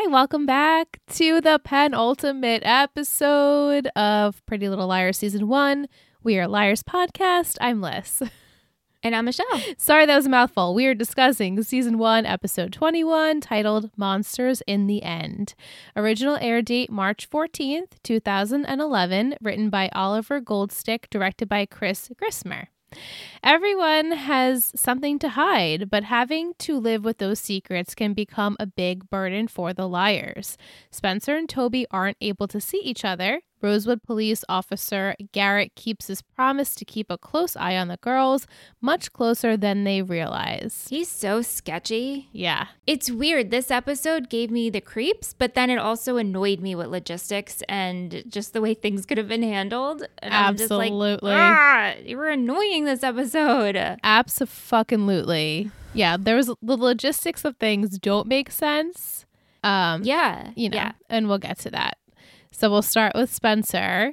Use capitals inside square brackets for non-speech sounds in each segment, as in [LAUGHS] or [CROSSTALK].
Okay, welcome back to the penultimate episode of Pretty Little Liars Season 1. We are Liars Podcast. I'm Liz. [LAUGHS] And I'm Michelle. Sorry, that was a mouthful. We are discussing Season 1, Episode 21, titled Monsters in the End. Original air date March 14th, 2011, written by Oliver Goldstick, directed by Chris Grismer. Everyone has something to hide, but having to live with those secrets can become a big burden for the liars. Spencer and Toby aren't able to see each other. Rosewood police officer Garrett keeps his promise to keep a close eye on the girls, much closer than they realize. He's so sketchy. Yeah. It's weird. This episode gave me the creeps, but then it also annoyed me with logistics and just the way things could have been handled. And Absolutely. I'm just like, ah, you were annoying this episode. Absolutely. Yeah, there was the logistics of things don't make sense. Um, Yeah. you know, Yeah. and we'll get to that. So we'll start with Spencer.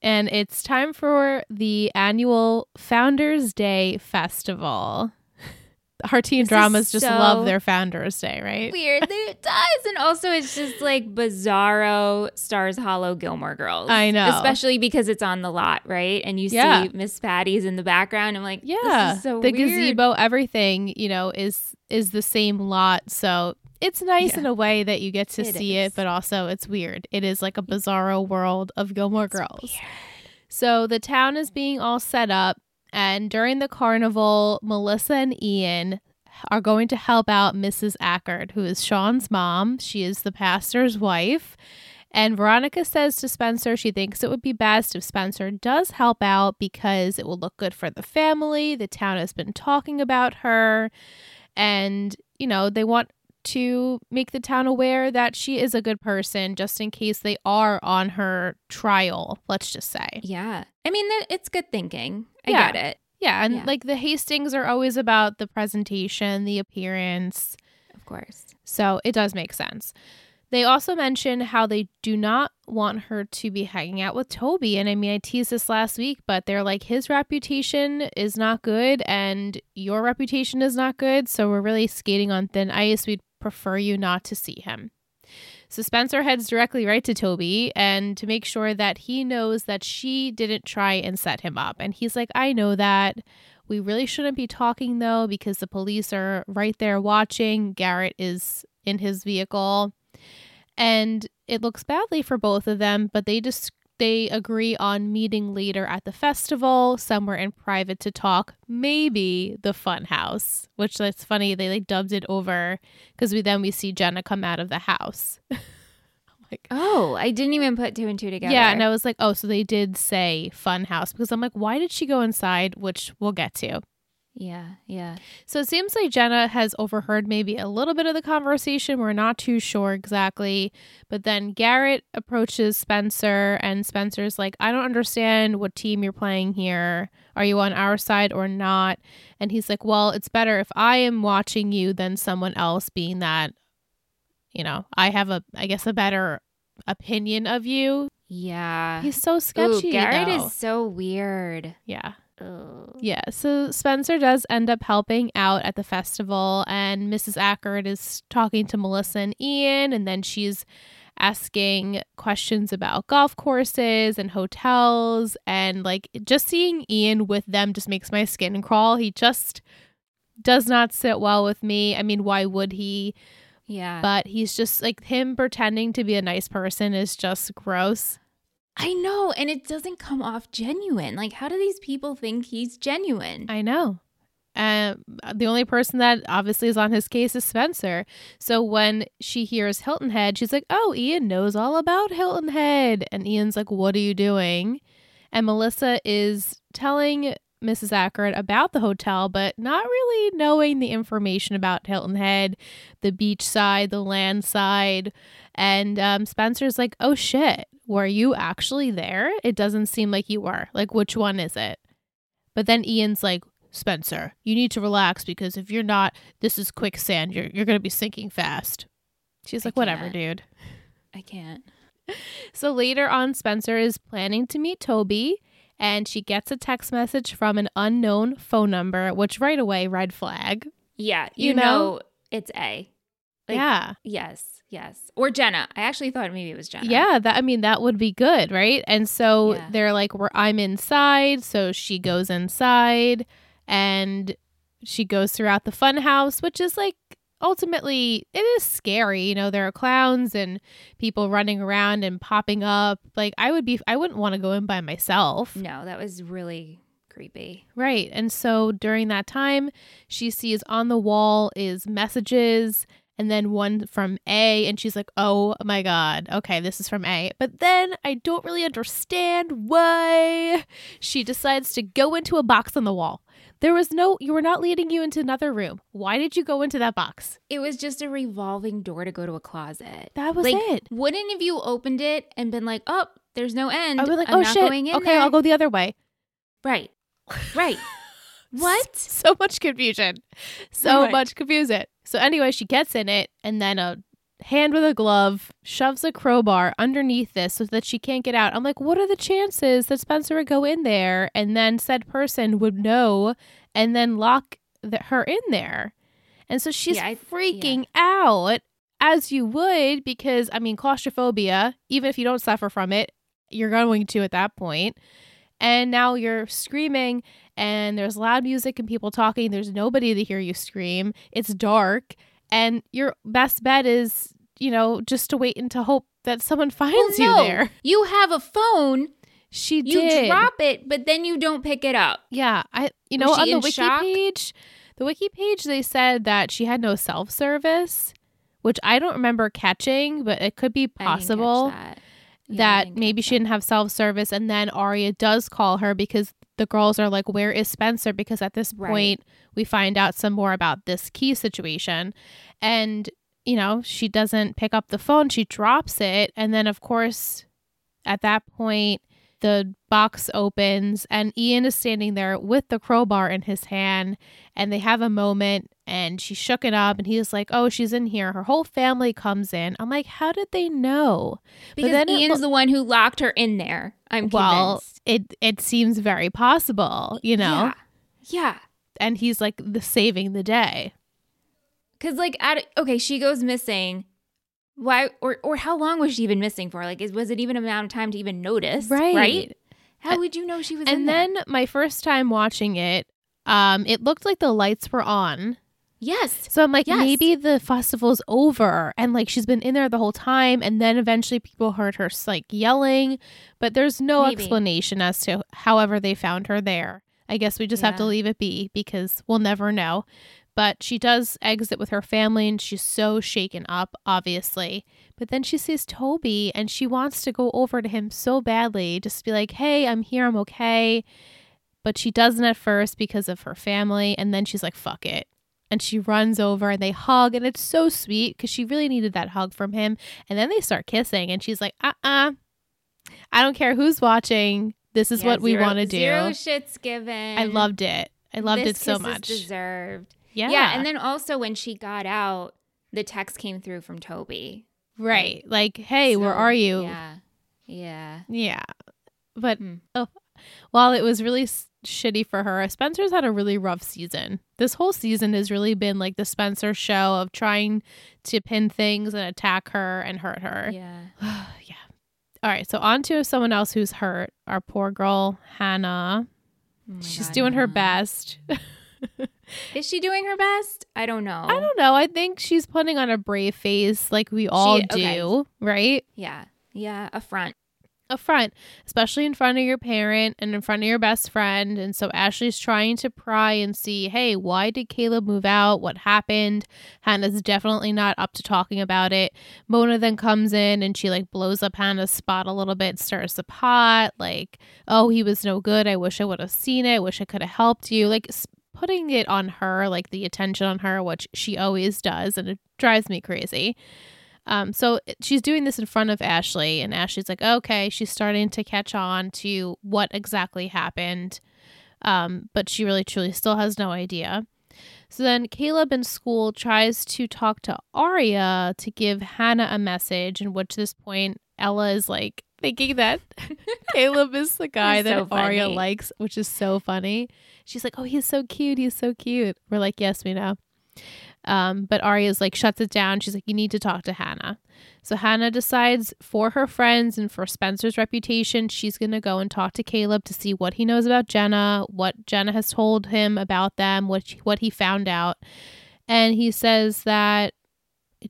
And it's time for the annual Founders Day Festival. [LAUGHS] Our teen This dramas just so love their Founders Day, right? Weird. It does. And also, it's just like bizarro stars hollow Gilmore Girls. I know. Especially because it's on the lot, right? And you Yeah. see Miss Patty's in the background. I'm like, Yeah. this is so the weird. gazebo, everything, you know, is is the same lot. So it's nice Yeah. in a way that you get to It see is. it, but also it's weird. It is like a bizarro world of Gilmore Girls. So the town is being all set up, and during the carnival, Melissa and Ian are going to help out Mrs. Ackard, who is Sean's mom. She is the pastor's wife. And Veronica says to Spencer she thinks it would be best if Spencer does help out because it will look good for the family. The town has been talking about her. And, you know, they want to make the town aware that she is a good person just in case they are on her trial, let's just say. Yeah. I mean, it's good thinking. I Yeah. get it. Yeah, and Yeah. like the Hastings are always about the presentation, the appearance. Of course. So it does make sense. They also mention how they do not want her to be hanging out with Toby. And I mean, I teased this last week, but they're like, his reputation is not good and your reputation is not good. So we're really skating on thin ice. We'd prefer you not to see him. So Spencer heads directly right to Toby and to make sure that he knows that she didn't try and set him up. And he's like, I know that. We really shouldn't be talking though because the police are right there watching. Garrett is in his vehicle. And it looks badly for both of them, but they just they agree on meeting later at the festival, somewhere in private to talk, maybe the fun house, which that's funny. They like dubbed it over because we then we see Jenna come out of the house. [LAUGHS] like, Oh, I didn't even put two and two together. yeah, and I was like, oh, so they did say fun house because I'm like, why did she go inside? Which we'll get to. Yeah, yeah. So it seems like Jenna has overheard maybe a little bit of the conversation. We're not too sure exactly. But then Garrett approaches Spencer, and Spencer's like, I don't understand what team you're playing here. Are you on our side or not? And he's like, Well, it's better if I am watching you than someone else, being that, you know, I have a, I guess, a better opinion of you. Yeah. He's so Ooh, sketchy. Garrett though. is so weird. yeah. Ugh. Yeah, so Spencer does end up helping out at the festival, and Mrs. Ackard is talking to Melissa and Ian, and then she's asking questions about golf courses and hotels. And like just seeing Ian with them just makes my skin crawl. He just does not sit well with me. I mean, why would he? Yeah. But he's just like him pretending to be a nice person is just gross. I know, and it doesn't come off genuine. Like, how do these people think he's genuine? I know. Um, the only person that obviously is on his case is Spencer. So when she hears Hilton Head, she's like, "Oh, Ian knows all about Hilton Head." And Ian's like, "What are you doing?" And Melissa is telling Mrs. Ackard about the hotel, but not really knowing the information about Hilton Head, the beach side, the land side. And um, Spencer's like, "Oh shit, were you actually there? It doesn't seem like you were. Like, which one is it?" But then Ian's like, Spencer, you need to relax because if you're not, this is quicksand. You're you're gonna be sinking fast. She's like, whatever, dude. I can't. So later on, Spencer is planning to meet Toby, and she gets a text message from an unknown phone number, which right away, red flag. Yeah, You you, know? know? it's A. Like, yeah. Yes, yes. Or Jenna. I actually thought maybe it was Jenna. Yeah, that I mean that would be good, right? And so Yeah. they're like, "We're I'm inside," so she goes inside, and she goes throughout the fun house, which is like ultimately it is scary. You know, there are clowns and people running around and popping up. Like I would be, I wouldn't want to go in by myself, No, that was really creepy. right? And so during that time, she sees on the wall is messages. And then one from A, and she's like, oh my God, okay, this is from A. But then I don't really understand why she decides to go into a box on the wall. There was no, you were not leading you into another room. Why did you go into that box? It was just a revolving door to go to a closet. That was like, it. Wouldn't have you opened it and been like, oh, there's no end. I was like, I'm oh not shit. going in Okay, there." I'll go the other way. Right. [LAUGHS] Right. what? So much confusion. So Right. much confusion. So anyway, she gets in it, and then a hand with a glove shoves a crowbar underneath this so that she can't get out. I'm like, what are the chances that Spencer would go in there and then said person would know and then lock the, her in there? And so she's Yeah, I- freaking out as you would because I mean claustrophobia, even if you don't suffer from it, you're going to at that point. And now you're screaming and there's loud music and people talking. There's nobody to hear you scream. It's dark and your best bet is, you know, just to wait and to hope that someone [LAUGHS] finds Well, you there. You have a phone. She did. You drop it, but then you don't pick it up. Yeah, I you know on the wiki shock? page, the wiki page they said that she had no self service, which I don't remember catching, but it could be I didn't catch possible that. Yeah, I that didn't maybe she didn't have self service, and then Aria does call her because the girls are like, "Where is Spencer?" Because at this Right. point we find out some more about this key situation, and you know she doesn't pick up the phone; she drops it, and then of course at that point the box opens and Ian is standing there with the crowbar in his hand and they have a moment and she shook it up and he's like oh she's in here her whole family comes in i'm like how did they know Because Ian's lo- the one who locked her in there. I'm well convinced. it it seems very possible you know Yeah. Yeah. and he's like the saving the day Cause like at okay, she goes missing. Why or or how long was she even missing for? Like, is was it even amount of time to even notice? Right. Right. How would you know she was? in and then my first time watching it um it looked like the lights were on yes, So I'm like, Yes. maybe the festival's over and like she's been in there the whole time. And then eventually people heard her like yelling, but there's no Maybe. explanation as to however they found her there. I guess we just have to leave it be because we'll never know. But she does exit with her family and she's so shaken up, obviously. But then she sees Toby and she wants to go over to him so badly, just be like, hey, I'm here, I'm okay. But she doesn't at first because of her family. And then she's like, fuck it and she runs over and they hug and it's so sweet because she really needed that hug from him and then they start kissing and she's like uh-uh i don't care who's watching this is Yeah, what we want to do Zero shits given. i loved it i loved This it so much Deserved. yeah Yeah. and then also when she got out, the text came through from Toby. right like hey where are you Yeah. Yeah. Yeah. But Hmm. oh, while it was really shitty for her, Spencer's had a really rough season. This whole season has really been like the Spencer show of trying to pin things and attack her and hurt her. Yeah. [SIGHS] yeah. All right. So, on to someone else who's hurt. Our poor girl, Hannah. Oh She's God, doing her best. [LAUGHS] Is she doing her best? I don't know. I don't know. I think she's putting on a brave face like we all okay. do, right? Yeah. Yeah. A front. A front, especially in front of your parent and in front of your best friend. And so Ashley's trying to pry and see, hey, why did Caleb move out? What happened? Hannah's definitely not up to talking about it. Mona then comes in and she like blows up Hannah's spot a little bit, stirs the pot, like, oh, he was no good. I wish I would have seen it. I Wish I could have helped you. Like, putting it on her, like the attention on her, which she always does. And it drives me crazy. Um, so she's doing this in front of Ashley, and Ashley's like, okay, she's starting to catch on to what exactly happened. Um, but she really truly still has no idea. So then Caleb in school tries to talk to Aria to give Hannah a message, in which this point Ella is like thinking that [LAUGHS] Caleb is the guy so that Aria funny. likes, which is so funny. She's like, oh, he's so cute. He's so cute. We're like, yes, we know. Um, but Aria's like shuts it down. She's like, you need to talk to Hannah. So Hannah decides for her friends and for Spencer's reputation, she's going to go and talk to Caleb to see what he knows about Jenna, what Jenna has told him about them, what what he found out. And he says that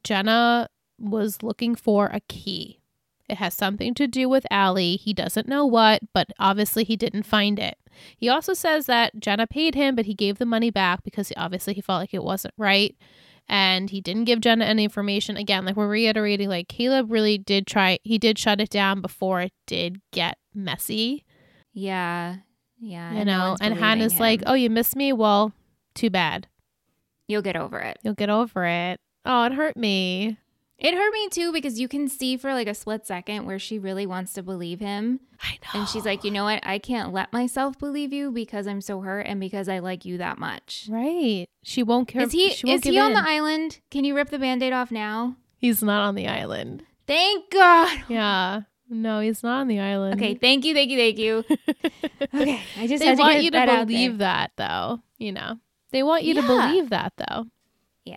Jenna was looking for a key. It has something to do with Ali. He doesn't know what, but obviously he didn't find it. He also says that Jenna paid him, but he gave the money back because obviously he felt like it wasn't right. And he didn't give Jenna any information. Again, like we're reiterating, like Caleb really did try, he did shut it down before it did get messy. Yeah. Yeah. You and no know, and Hannah's him. like, oh, you missed me? Well, too bad. you'll get over it. You'll get over it. Oh, it hurt me. It hurt me too because you can see for like a split second where she really wants to believe him. I know. And she's like, you know what? I can't let myself believe you because I'm so hurt and because I like you that much. right. She won't care. Is he she won't is he on in. the island? Can you rip the band-aid off now? He's not on the island. Thank God. Yeah. No, he's not on the island. Okay, thank you, thank you, thank you. [LAUGHS] Okay, I just they want you to that believe that, though. You know, they want you to believe that, though. Yeah.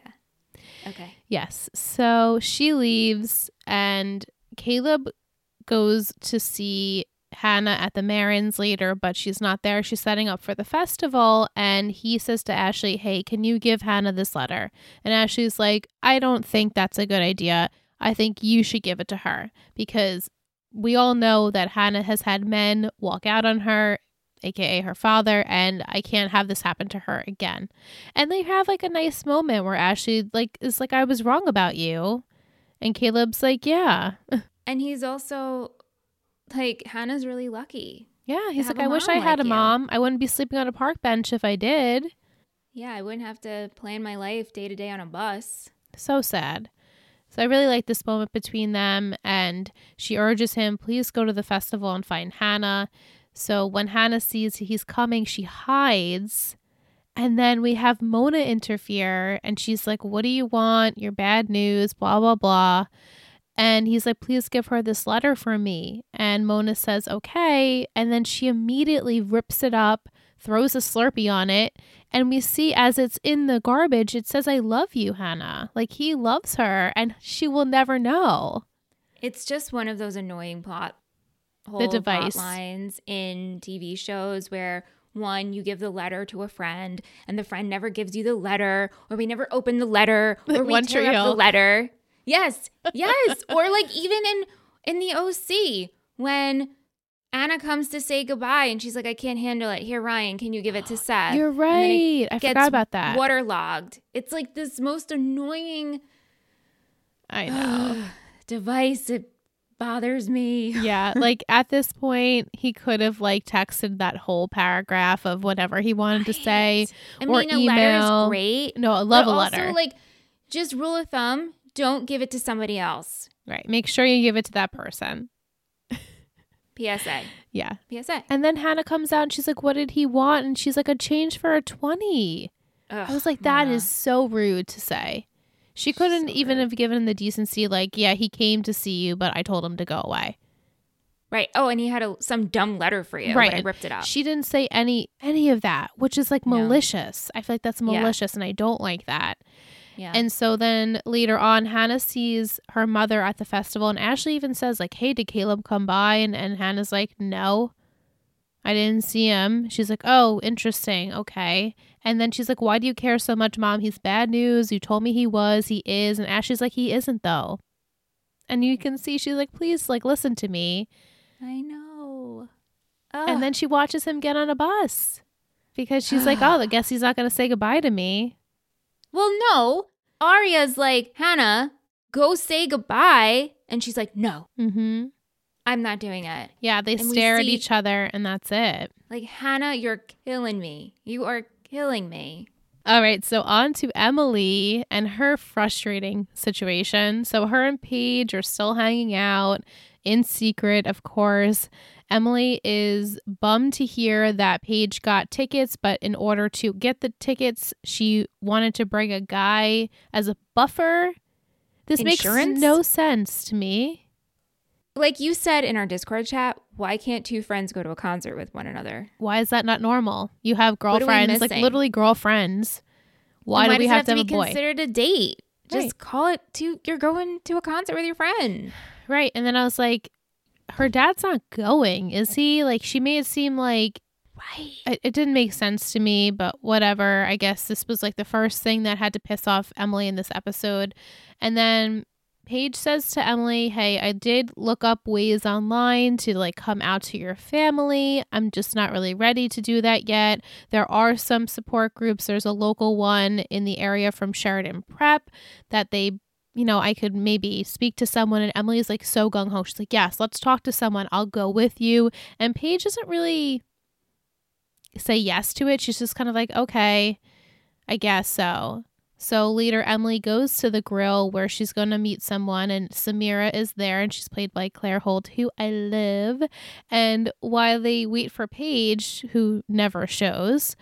Okay. Yes. So she leaves, and Caleb goes to see Hannah at the Marins later, but she's not there. She's setting up for the festival, and he says to Ashley, Hey, can you give Hannah this letter? And Ashley's like, I don't think that's a good idea. I think you should give it to her because we all know that Hannah has had men walk out on her, aka her father, and I can't have this happen to her again. And they have like a nice moment where Ashley like is like I was wrong about you. And Caleb's like, "Yeah." [LAUGHS] And he's also like Hannah's really lucky. Yeah, he's like, "I wish I had like a you." mom. I wouldn't be sleeping on a park bench if I did." Yeah, I wouldn't have to plan my life day to day on a bus. So sad. So I really like this moment between them and she urges him, "Please go to the festival and find Hannah." So when Hannah sees he's coming, she hides. And then we have Mona interfere and she's like, What do you want? Your bad news, blah, blah, blah. And he's like, Please give her this letter for me. And Mona says, Okay. And then she immediately rips it up, throws a Slurpee on it. And we see as it's in the garbage, it says, I love you, Hannah. Like he loves her and she will never know. It's just one of those annoying plot hole The device. lines in TV shows where one you give the letter to a friend and the friend never gives you the letter or we never open the letter [LAUGHS] or we One tear up the letter. Yes. [LAUGHS] Yes. or like even in in the OC when Anna comes to say goodbye and she's like, I can't handle it. Here, Ryan, can you give it to [GASPS] Seth? You're And then it right. I forgot about that. Waterlogged. It's like this most annoying I know. [SIGHS] device. It bothers me. [LAUGHS] yeah, like at this point, he could have like texted that whole paragraph of whatever he wanted to say. I or mean, a letter email. is great. No, I love but a letter. Also, like, just rule of thumb: don't give it to somebody else. right. Make sure you give it to that person. PSA. Yeah. PSA. And then Hannah comes out and she's like, What did he want? And she's like, A change for a 20. I was like, That is so rude to say. She couldn't So even have given the decency, like, Yeah, he came to see you, but I told him to go away. right. Oh, and he had a, some dumb letter for you. Right, I ripped it up. She didn't say any any of that, which is like No. malicious. I feel like that's Yeah. malicious and I don't like that. yeah. And so then later on, Hannah sees her mother at the festival, and Ashley even says, like, hey, did Caleb come by? And, and Hannah's like, no, I didn't see him. She's like, oh, interesting. Okay. And then she's like, why do you care so much, mom? He's bad news. You told me he was. He is. And Ashley's like, he isn't, though. And you can see she's like, please, like, listen to me. I know. And then she watches him get on a bus because she's like, oh, I [SIGHS] guess he's not going to say goodbye to me. well, no. Aria's like, Hannah, go say goodbye. And she's like, no, Mm-hmm. I'm not doing it. Yeah, they And stare at see- each other, and that's it. Like, Hannah, you're killing me. You are killing me. All right, so on to Emily and her frustrating situation. So her and Paige are still hanging out in secret, of course. Emily is bummed to hear that Paige got tickets, but in order to get the tickets, she wanted to bring a guy as a buffer. This Insurance? makes no sense to me. Like you said in our Discord chat, why can't two friends go to a concert with one another? Why is that not normal? You have girlfriends, like literally girlfriends. Why And do we it have, to be have a boy? considered a date? Just Right. call it to you're going to a concert with your friend. Right. And then I was like, her dad's not going, is he? Like, she made it seem like Right. it, it didn't make sense to me, but whatever. I guess this was like the first thing that had to piss off Emily in this episode. And then Paige says to Emily, Hey, I did look up ways online to like come out to your family. I'm just not really ready to do that yet. There are some support groups. There's a local one in the area from Sheridan Prep that they you know, I could maybe speak to someone. And Emily's like so gung ho. She's like, Yes, let's talk to someone. I'll go with you. And Paige doesn't really say yes to it. She's just kind of like, Okay, I guess so. So later, Emily goes to the grill where she's going to meet someone, and Samira is there, and she's played by Claire Holt, who I love. And while they wait for Paige, who never shows,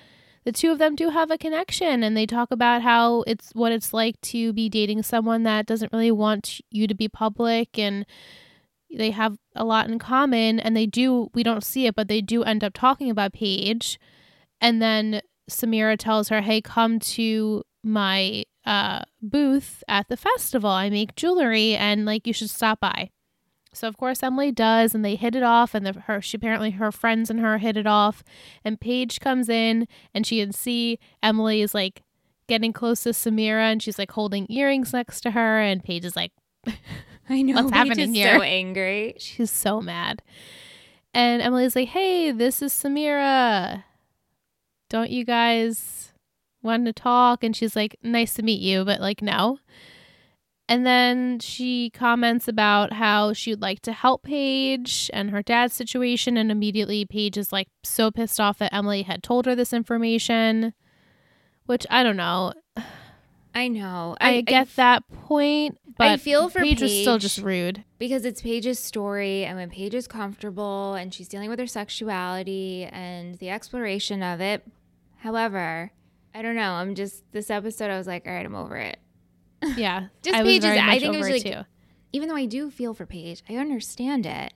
the two of them do have a connection and they talk about how it's what it's like to be dating someone that doesn't really want you to be public and they have a lot in common and they do we don't see it but they do end up talking about Paige and then Samira tells her hey come to my uh booth at the festival I make jewelry and like you should stop by so of course Emily does, and they hit it off, and the, her she apparently her friends and her hit it off, and Paige comes in, and she can see Emily is like getting close to Samira, and she's like holding earrings next to her, and Paige is like, [LAUGHS] I know. What's Paige happening here? So angry. she's so mad, and Emily's like, hey, this is Samira. Don't you guys want to talk? And she's like, nice to meet you, but like no. And then she comments about how she would like to help Paige and her dad's situation. And immediately, Paige is like so pissed off that Emily had told her this information, which I don't know. I know. I, get that point, but I feel for Paige was still just rude. because it's Paige's story, and when Paige is comfortable and she's dealing with her sexuality and the exploration of it. However, I don't know. I'm just this episode. I was like, all right, I'm over it. [LAUGHS] Yeah. Just I Paige's- very I think it was like- too. Even though I do feel for Paige, I understand it.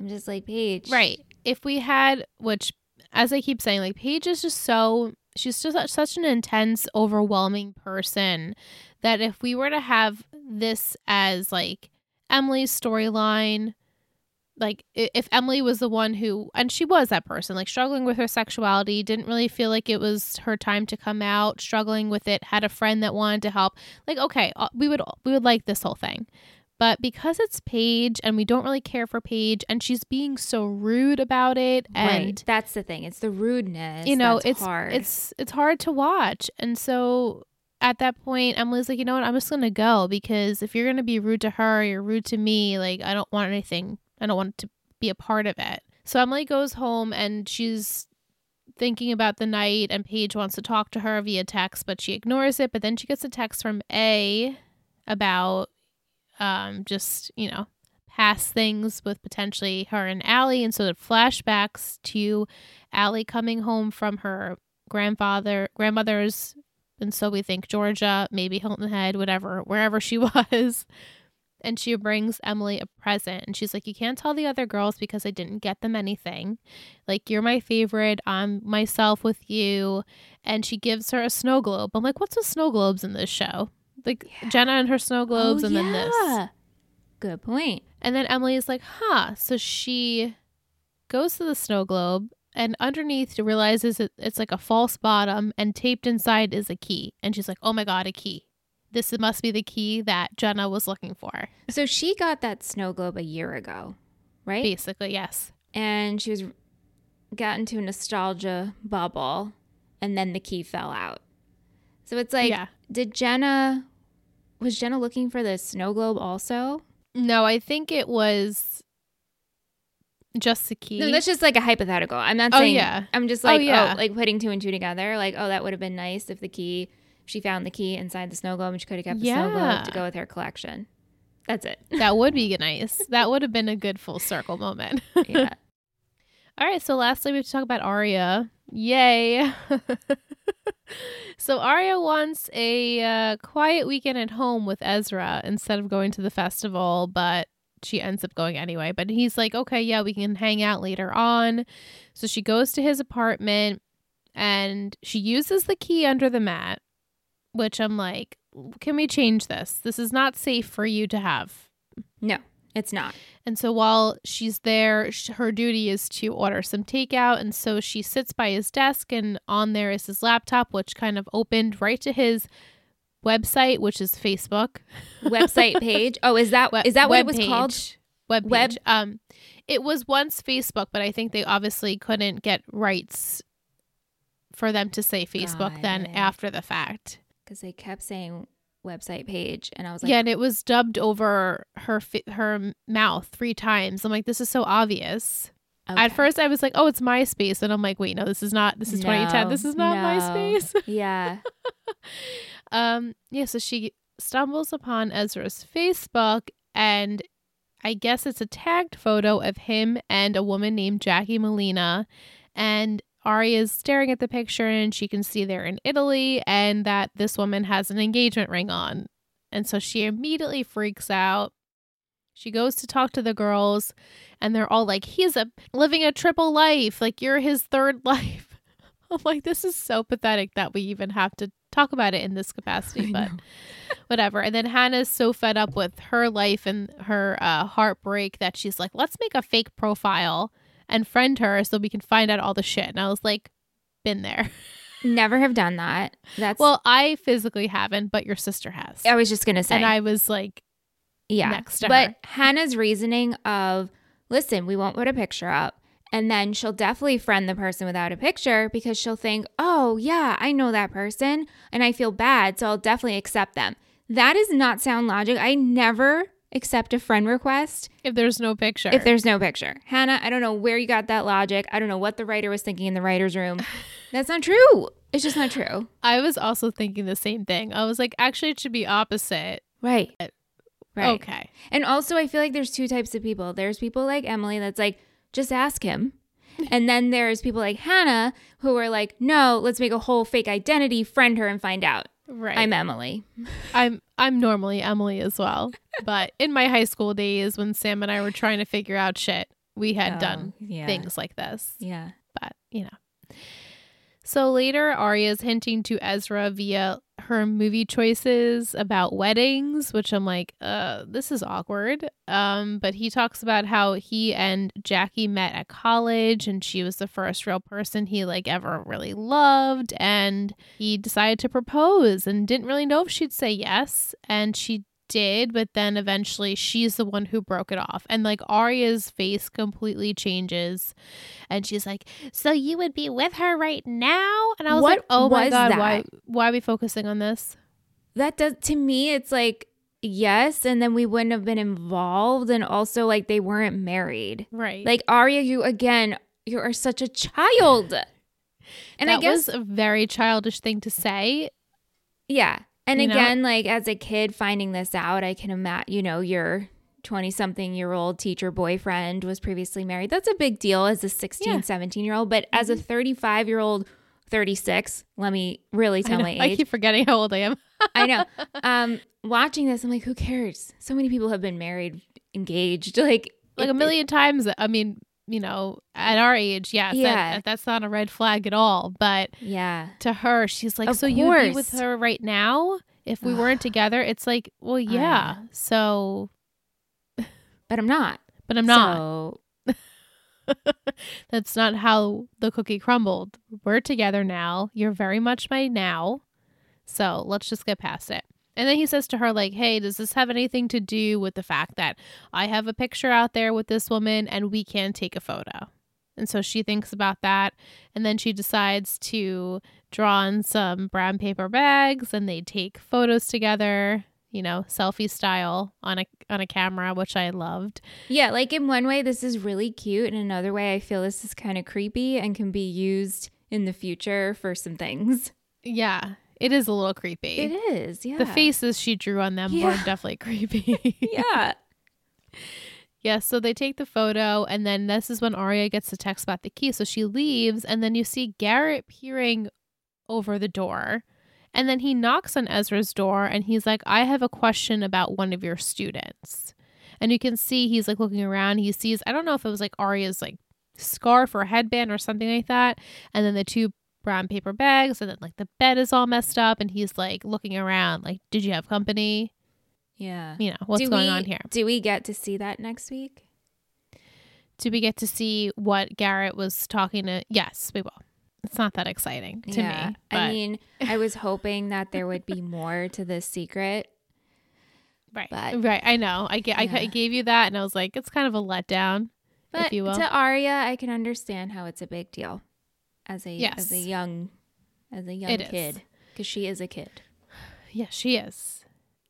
I'm just like Paige, Right. If we had, which, as I keep saying, like Paige is just so she's just such an intense, overwhelming person that if we were to have this as like Emily's storyline, like if Emily was the one who, and she was that person, like struggling with her sexuality, didn't really feel like it was her time to come out, struggling with it, had a friend that wanted to help, like okay, uh, we would we would like this whole thing. But because it's Paige and we don't really care for Paige and she's being so rude about it and right. That's the thing. It's the rudeness. you know it's hard. it's it's hard to watch. And so at that point Emily's like, "You know what? I'm just going to go because if you're going to be rude to her, you're rude to me. Like I don't want anything. I don't want to be a part of it." So Emily goes home and she's thinking about the night and Paige wants to talk to her via text, but she ignores it. But then she gets a text from A about um, just, you know, past things with potentially her and Ali. And so it flashbacks to Ali coming home from her grandfather, grandmother's, and so we think Georgia, maybe Hilton Head, whatever, wherever she [LAUGHS] was. And she brings Emily a present. And she's like, You can't tell the other girls because I didn't get them anything. Like, you're my favorite. I'm myself with you. And she gives her a snow globe. I'm like, What's with snow globes in this show? Like, Yeah. Jenna and her snow oh, globes, Oh, and then this. Good point. And then Emily is like, huh. So she goes to the snow globe and underneath realizes it, it's like a false bottom and taped inside is a key. And she's like, oh my God, a key. This must be the key that Jenna was looking for. So she got that snow globe a year ago, right? Basically, yes. and she was got into a nostalgia bubble and then the key fell out. So it's like yeah. did Jenna was Jenna looking for the snow globe also? No, I think it was just the key. No, that's just like a hypothetical. I'm not oh, saying. Oh, yeah. I'm just Oh, like oh, yeah. oh, like putting two and two together. Like, oh, that would have been nice if the key she found the key inside the snow globe and she could have kept the snow Yeah. globe to go with her collection. That's it. that would be [LAUGHS] nice. That would have been a good full circle moment. [LAUGHS] Yeah. [LAUGHS] All right, so lastly, we have to talk about Aria. Yay. so Aria wants a uh, quiet weekend at home with Ezra instead of going to the festival, but she ends up going anyway. But he's like, okay, yeah, we can hang out later on. So she goes to his apartment and she uses the key under the mat. Which I'm like, can we change this? This is not safe for you to have. No, it's not. And so while she's there, sh- her duty is to order some takeout. And so she sits by his desk, and on there is his laptop, which kind of opened right to his website, which is Facebook. [LAUGHS] Website page. Oh, is that Web- that what it web was called? page. Web Web- page. Um, it was once Facebook, but I think they obviously couldn't get rights for them to say Facebook Got then it. after the fact. Because they kept saying website page, and I was like, yeah, and it was dubbed over her fi- her mouth three times. I'm like, this is so obvious. At first, I was like, oh, it's MySpace, and I'm like, wait, no, this is not. This is 2010. This is not no. MySpace. [LAUGHS] yeah. um, yeah. So she stumbles upon Ezra's Facebook, and I guess it's a tagged photo of him and a woman named Jackie Molina, and Ari is staring at the picture, and she can see they're in Italy, and that this woman has an engagement ring on, and so she immediately freaks out. She goes to talk to the girls, and they're all like, "He's a living a triple life. Like you're his third [LAUGHS] life." I'm like, this is so pathetic that we even have to talk about it in this capacity, but [LAUGHS] whatever. And then Hannah's so fed up with her life and her uh, heartbreak that she's like, let's make a fake profile and friend her so we can find out all the shit. And I was like, been there. [LAUGHS] Never have done that. That's Well, I physically haven't, but your sister has. I was just gonna say. and I was like, yeah. next to but her. Hannah's reasoning of, listen, we won't put a picture up. And then she'll definitely friend the person without a picture because she'll think, oh, yeah, I know that person and I feel bad. So I'll definitely accept them. That is not sound logic. I never accept a friend request if there's no picture. if there's no picture. Hannah, I don't know where you got that logic. I don't know what the writer was thinking in the writer's room. [LAUGHS] That's not true. It's just not true. I was also thinking the same thing. I was like, actually, it should be opposite. Right. Right. Okay. And also, I feel like there's two types of people. There's people like Emily that's like, just ask him. [LAUGHS] And then there's people like Hannah who are like, no, let's make a whole fake identity, friend her, and find out. Right. I'm Emily. [LAUGHS] I'm I'm normally Emily as well. But in my high school days when Sam and I were trying to figure out shit, we had Oh, done yeah. things like this. Yeah. But, you know. So later Aria's hinting to Ezra via her movie choices about weddings, which I'm like, uh, this is awkward. Um, but he talks about how he and Jackie met at college and she was the first real person he like ever really loved and he decided to propose and didn't really know if she'd say yes and she did, but then eventually she's the one who broke it off. And like Aria's face completely changes and she's like, "So you would be with her right now?" And I was What like, "Oh my god, that? why why are we focusing on this?" That does, to me, it's like, yes. And then we wouldn't have been involved. And also, like, they weren't married. Right. Like, Aria, you again, you are such a child. [SIGHS] And that I guess, was a very childish thing to say. yeah. And you know? again, like, as a kid finding this out, I can imagine, you know, your 20 something year old teacher boyfriend was previously married. That's a big deal as a 16, Yeah. 17 year old. But as a 35 year old, 36, let me really tell I, my know, I keep forgetting how old I am. I know. [LAUGHS] Um, watching this, I'm like, who cares? So many people have been married, engaged, [LAUGHS] like like it- a million times. I mean, you know, at our age, yes, that- Yeah. that's not a red flag at all. But Yeah, to her, she's like, Of "So you'd be with her right now if we weren't [SIGHS] together?" It's like, well, uh. yeah. So, but I'm not. but I'm not. So, [LAUGHS] That's not how the cookie crumbled. We're together now. You're very much my now. So let's just get past it. And then he says to her, like, hey, does this have anything to do with the fact that I have a picture out there with this woman and we can take a photo? And so she thinks about that. And then she decides to draw on some brown paper bags and they take photos together, you know, selfie style on a on a camera, which I loved. yeah, like in one way, this is really cute. In another way, I feel this is kind of creepy and can be used in the future for some things. Yeah, it is a little creepy. It is, yeah. The faces she drew on them were [LAUGHS] definitely creepy. yeah. [LAUGHS] yeah, so they take the photo, and then this is when Aria gets the text about the key. So she leaves, and then you see Garrett peering over the door. And then he knocks on Ezra's door, and he's like, I have a question about one of your students. And you can see he's like looking around. He sees, I don't know if it was like Aria's like scarf or headband or something like that. And then the two brown paper bags and then like the bed is all messed up and he's like looking around like did you have company Yeah. you know what's Do going we- on here Do we get to see that next week? do we get to see what garrett was talking to yes we will it's not that exciting to yeah. me but I mean, [LAUGHS] I was hoping that there would be more to this secret. right but- right i know i, I Yeah. I gave you that and i was like it's kind of a letdown But if you will to Aria, I can understand how it's a big deal as a as a young as a young It kid because she is a kid. [SIGHS] Yes, she is.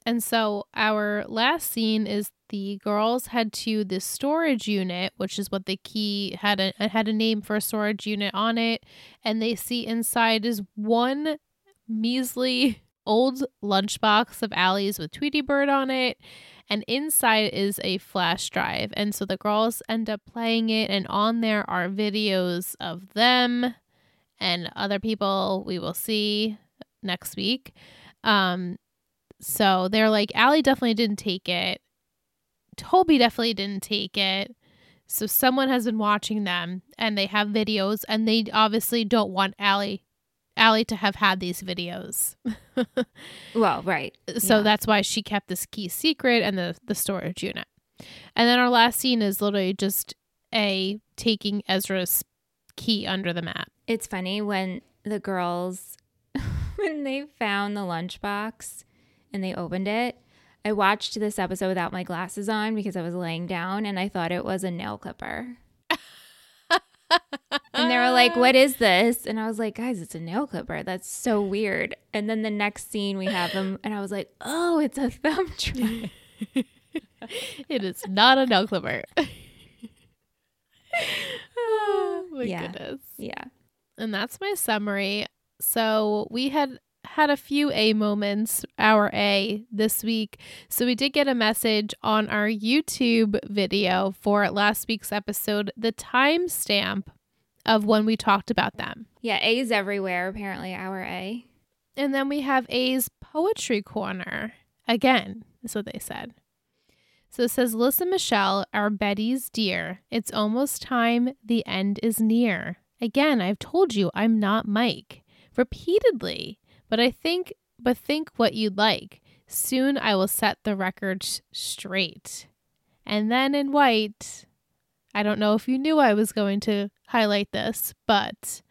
And so our last scene is the girls head to the storage unit, which is what the key had a had a name for a storage unit on it, and they see inside is one measly old lunchbox of Ali's with Tweety Bird on it. And inside is a flash drive. And so the girls end up playing it, and on there are videos of them and other people we will see next week. Um, so they're like, Ali definitely didn't take it. Toby definitely didn't take it. So someone has been watching them and they have videos and they obviously don't want Ali Ali to have had these videos. [LAUGHS] Well, right. so Yeah. that's why she kept this key secret and the, the storage unit. And then our last scene is literally just a taking Ezra's key under the mat. It's funny when the girls [LAUGHS] when they found the lunchbox and they opened it. I watched this episode without my glasses on because I was laying down and I thought it was a nail clipper. And they were like, "What is this?" And I was like, "Guys, it's a nail clipper. That's so weird." And then the next scene we have them, and I was like, "Oh, it's a thumb [LAUGHS] drive." it is not a nail clipper. [LAUGHS] oh my Yeah. goodness. yeah, And that's my summary. So we had had a few A moments, our A this week. So we did get a message on our YouTube video for last week's episode, the timestamp of when we talked about them. yeah. A's everywhere. Apparently, our A. And then we have A's poetry corner. Again, is what they said. So it says, Listen, Michelle, our Betty's dear. It's almost time. The end is near. Again, I've told you I'm not Mike. Repeatedly. But I think, but think what you'd like. Soon I will set the record s- straight. And then in white, I don't know if you knew I was going to highlight this, but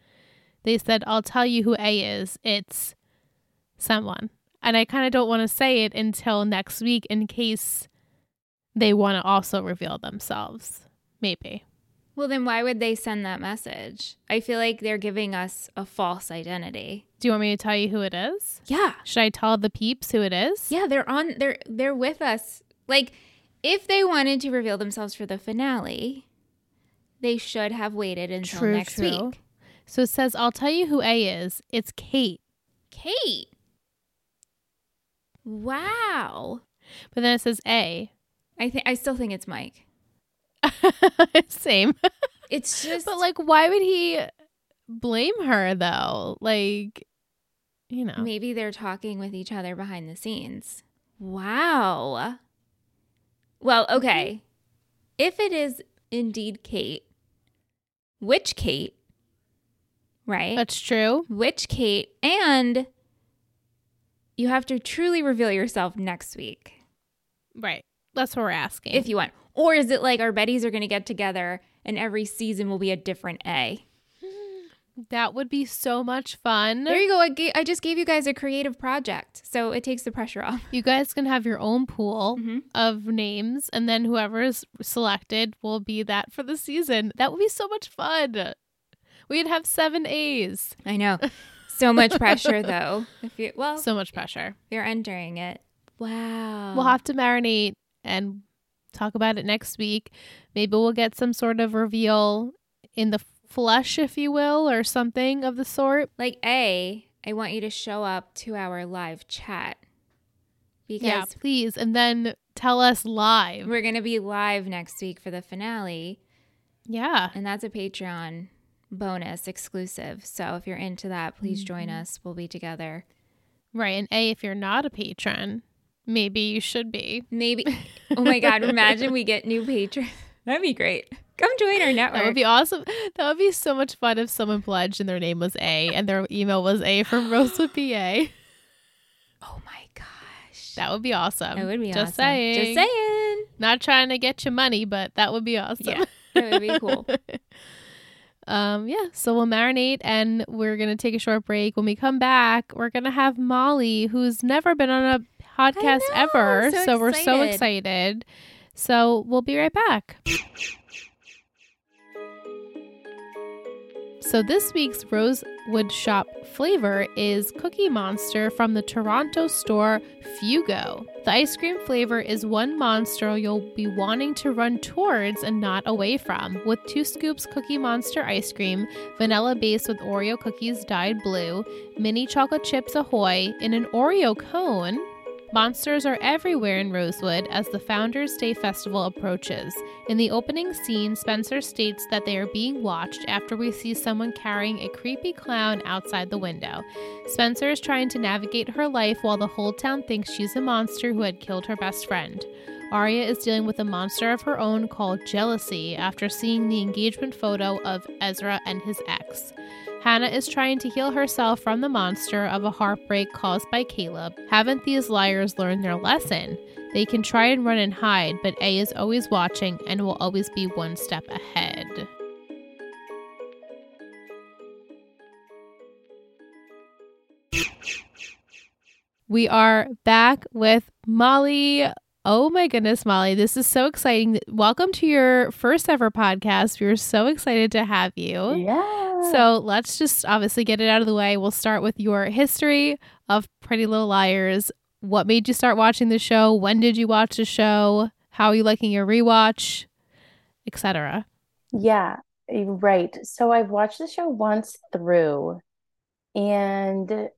they said, I'll tell you who A is. It's someone. And I kind of don't want to say it until next week in case they want to also reveal themselves. Maybe. Well, then why would they send that message? I feel like they're giving us a false identity. Do you want me to tell you who it is? Yeah. Should I tell the peeps who it is? Yeah, they're on they're they're with us. Like if they wanted to reveal themselves for the finale, they should have waited until True, next true. week. So it says, I'll tell you who A is. It's Kate. Kate. Wow. But then it says A. I think I still think it's Mike. [LAUGHS] Same. It's just But like, why would he blame her though? Like, you know. maybe they're talking with each other behind the scenes. Wow. Well, mm-hmm. okay. If it is indeed Kate, which Kate? Right? That's true. which Kate, and you have to truly reveal yourself next week Right. That's what we're asking. if you want. Or is it like our Bettys are going to get together and every season will be a different A? that would be so much fun. There you go. I, ga- I just gave you guys a creative project, so it takes the pressure off. You guys can have your own pool Mhm. of names, and then whoever is selected will be that for the season. That would be so much fun. We'd have seven A's. I know. So much pressure, [LAUGHS] though. If you well, So much pressure. you're entering it. Wow. We'll have to marinate and talk about it next week. Maybe we'll get some sort of reveal in the flesh, if you will, or something of the sort. like A. I want you to show up to our live chat because yeah, please. And then tell us live. we're going to be live next week for the finale. Yeah. And that's a Patreon bonus exclusive. So if you're into that, please join Mm-hmm. us. We'll be together. Right. And A, if you're not a patron, maybe you should be. Maybe. [LAUGHS] Oh my God. Imagine we get new patrons. That'd be great. Come join our network. That would be awesome. That would be so much fun if someone pledged and their name was A and their email was A from [GASPS] Rosewood, PA. oh my gosh. That would be awesome. That would be Just awesome. saying. Just saying. Not trying to get you money, but that would be awesome. Yeah. That would be cool. [LAUGHS] um, yeah. So we'll marinate and we're gonna take a short break. When we come back, we're gonna have Molly, who's never been on a podcast know, ever. so so we're so excited. excited. So we'll be right back. So this week's Rosewood Shop flavor is Cookie Monster from the Toronto store Fugo. The ice cream flavor is one monster you'll be wanting to run towards and not away from, with two scoops Cookie Monster ice cream, vanilla base with Oreo cookies dyed blue, mini chocolate chips ahoy, in an Oreo cone. Monsters are everywhere in Rosewood as the Founders Day festival approaches. In the opening scene, Spencer states that they are being watched after we see someone carrying a creepy clown outside the window. Spencer is trying to navigate her life while the whole town thinks she's a monster who had killed her best friend. Aria is dealing with a monster of her own called jealousy after seeing the engagement photo of Ezra and his ex. Hannah is trying to heal herself from the monster of a heartbreak caused by Caleb. Haven't these liars learned their lesson? They can try and run and hide, but A is always watching and will always be one step ahead. We are back with Molly. Oh my goodness, Molly, this is so exciting. Welcome to your first ever podcast. We're so excited to have you. Yeah. So let's just obviously get it out of the way. We'll start with your history of Pretty Little Liars. What made you start watching the show? When did you watch the show? How are you liking your rewatch? Etc. Yeah, right. So I've watched the show once through, and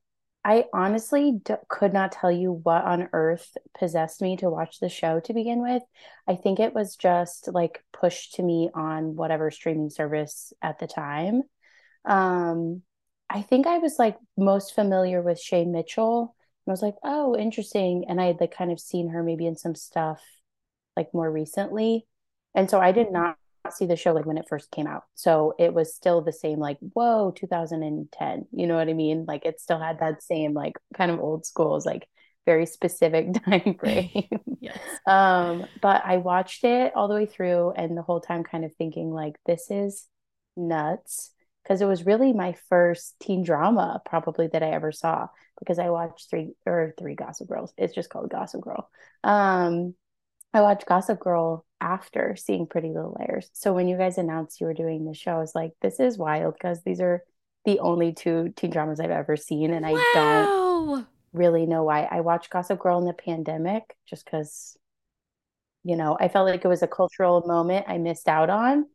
I honestly d could not tell you what on earth possessed me to watch the show to begin with. I think it was just like pushed to me on whatever streaming service at the time. Um, I think I was like most familiar with Shay Mitchell. And I was like, oh, interesting. And I had like kind of seen her maybe in some stuff like more recently. And so I did not see the show like when it first came out. So it was still the same, like, whoa, 2010. You know what I mean? Like it still had that same, like, kind of old schools, like very specific [LAUGHS] time frame. [LAUGHS] Yes. Um, but I watched it all the way through and the whole time kind of thinking, like, this is nuts. Because it was really my first teen drama, probably that I ever saw. Because I watched three or three Gossip Girls. It's just called Gossip Girl. Um, I watched Gossip Girl after seeing Pretty Little Liars. So when you guys announced you were doing the show, I was like, this is wild because these are the only two teen dramas I've ever seen. And I don't really know why. I watched Gossip Girl in the pandemic just because, you know, I felt like it was a cultural moment I missed out on.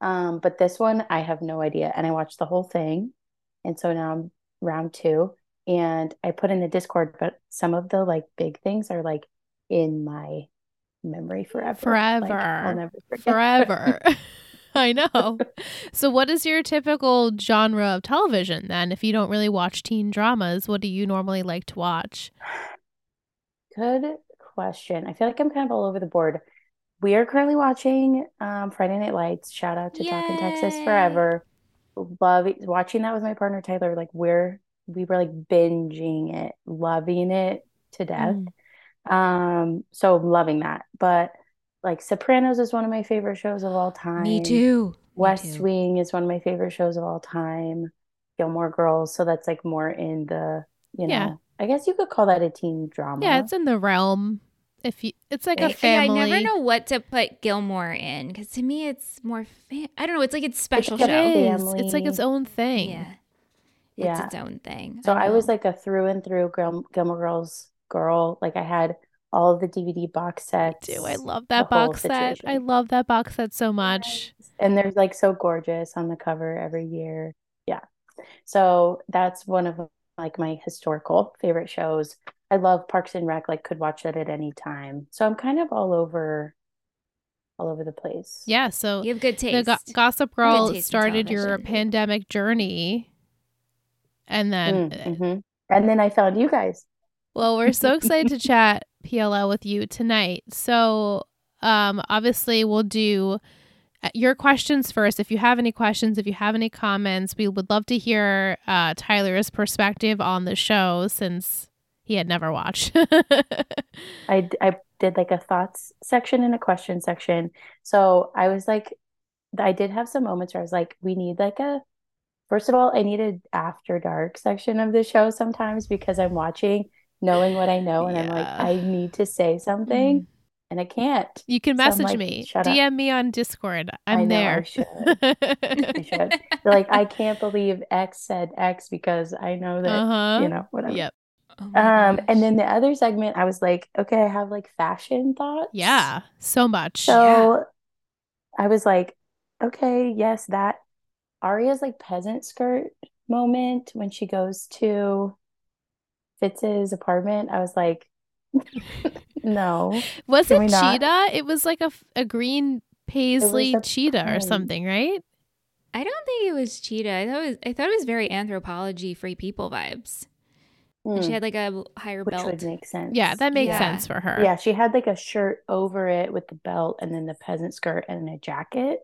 Um, but this one, I have no idea. And I watched the whole thing. And so now I'm round two. And I put in the Discord, but some of the like big things are like in my memory forever. Like, I'll Forever. never forget. Forever. [LAUGHS] [LAUGHS] I know. So, what is your typical genre of television then? If you don't really watch teen dramas, what do you normally like to watch? Good question. I feel like I'm kind of all over the board. We are currently watching um, Friday Night Lights. Shout out to Talking Texas Forever. Love it. watching that with my partner Tyler. Like we're we were like binging it, loving it to death. Mm. Um, so loving that. But like Sopranos is one of my favorite shows of all time. Me too. Me West too. Wing is one of my favorite shows of all time. Gilmore Girls, so that's like more in the, you know, Yeah. I guess you could call that a teen drama. Yeah, it's in the realm. If you, it's like I, a family. I never know what to put Gilmore in because to me it's more. Fa- I don't know. It's like it's special like a show. It is. family. It's like its own thing. Yeah. Yeah. It's its own thing. So I was like a through and through Gil Gilmore Girls girl. Like I had all of the DVD box sets. Do I love that box set? I love that box set so much. And they're like so gorgeous on the cover every year. Yeah. So that's one of like my historical favorite shows. I love Parks and Rec, like could watch that at any time. So I'm kind of all over all over the place. Yeah. So you have good the taste. Go- Gossip Girl started your pandemic journey, and then Mm, mhm. And then I found you guys. Well, we're so excited to chat PLL with you tonight. So, um, obviously, we'll do uh, your questions first. If you have any questions, if you have any comments, we would love to hear uh, Tyler's perspective on the show since he had never watched. [LAUGHS] I, I did like a thoughts section and a question section. So I was like, I did have some moments where I was like, we need like a, first of all, I needed after dark section of the show sometimes because I'm watching knowing what I know and I'm like, I need to say something and I can't. you can So message like, me, up. DM me on Discord. I I'm know I there. should. [LAUGHS] I should. They're like, I can't believe X said X because I know that, uh huh. you know, whatever. Yep. Oh Um, gosh. and then the other segment, I was like, okay, I have like fashion thoughts. Yeah. So much. So I was like, okay, yes, that Aria's like peasant skirt moment when she goes to Fitz's apartment. I was like, [LAUGHS] no, was it we not? cheetah? It was like a, a green paisley a cheetah or something, right? I don't think it was cheetah. I thought it was I thought it was very Anthropologie free people vibes. And she Hmm, had like a higher which belt. would make sense. Yeah, that makes Yeah. sense for her. Yeah, she had like a shirt over it with the belt and then the peasant skirt and a jacket.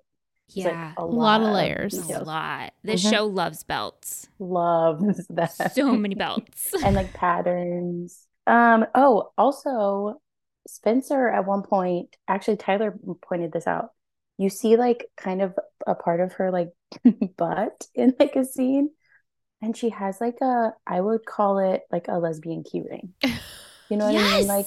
It's like yeah. a lot of of layers. a lot. This Mhm. show loves belts. Loves [LAUGHS] that. So many belts. and like patterns. Um, oh, also Spencer at one point, actually Tyler pointed this out. You see like kind of a part of her like [LAUGHS] butt in like a scene, and she has like a I would call it like a lesbian key ring. You know what I mean? Yes! Like,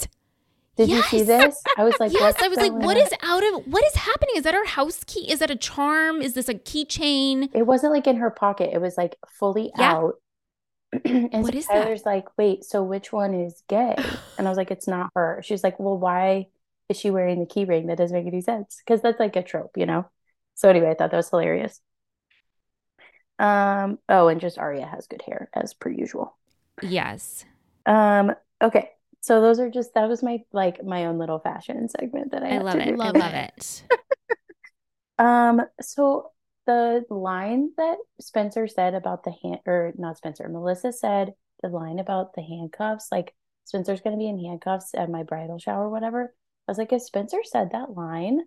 did you see this? I was like, yes, I was like, what is out of what is happening? Is that her house key? Is that a charm? Is this a keychain? It wasn't like in her pocket. It was like fully Yeah. out. [CLEARS THROAT] and What so is that? Tyler's like, wait, so which one is gay? And I was like, it's not her. She's like, well, why is she wearing the key ring? That doesn't make any sense. Because that's like a trope, you know? So anyway, I thought that was hilarious. Um, oh, and just Aria has good hair as per usual. Yes. Um, okay. So those are just that was my like my own little fashion segment that I I had love it. do. Love love [LAUGHS] it. Um, so the line that Spencer said about the hand, or not Spencer, Melissa said the line about the handcuffs, like Spencer's gonna be in handcuffs at my bridal shower, or whatever. I was like, if Spencer said that line,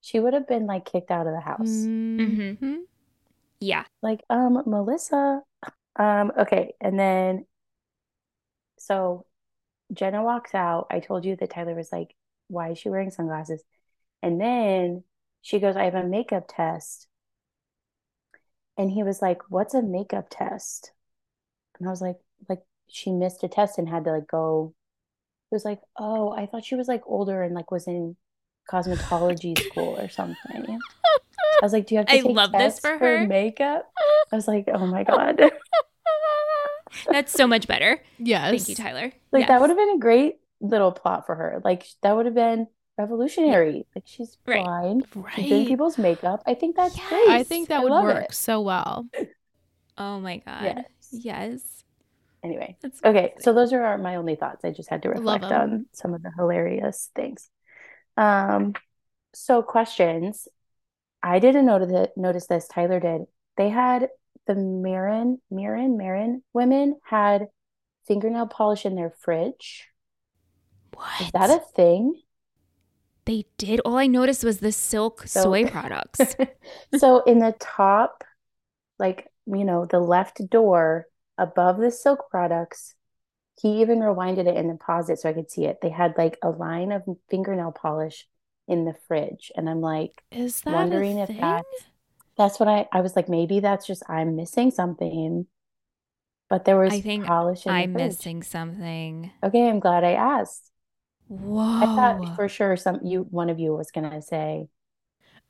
she would have been like kicked out of the house. Mhm. Yeah. Like, um, Melissa. Um, okay, and then so Jenna walks out. I told you that Tyler was like, why is she wearing sunglasses? And then she goes, I have a makeup test. And he was like, What's a makeup test? And I was like, like she missed a test and had to like go. He was like, Oh, I thought she was like older and like was in cosmetology school or something. I was like, Do you have to I take love this tests for her. makeup? I was like, Oh my [LAUGHS] God. That's so much better. Yes. Thank you, Tyler. Like Yes. that would have been a great little plot for her. Like that would have been revolutionary. Like she's Right. blind, she's doing Right. people's makeup. I think that's Yes. great. I think that I would work it. so well. [LAUGHS] Oh my god. Yes. Yes. Anyway, That's okay. amazing. So those are our, my only thoughts. I just had to reflect on some of the hilarious things. Um, so questions. I didn't notice it, notice this. Tyler did. They had the Marin, Marin, Marin women had fingernail polish in their fridge. what? Is that a thing? They did. All I noticed was the silk So- soy [LAUGHS] products. So in the top, like, you know, the left door above the silk products, he even rewinded it and paused it so I could see it. They had like a line of fingernail polish in the fridge. And I'm like, Is that wondering a if thing? that's that's what I I was like, maybe that's just I'm missing something. But there was I think polish in I'm fridge. missing something. Okay, I'm glad I asked. Whoa. I thought for sure some you one of you was gonna say,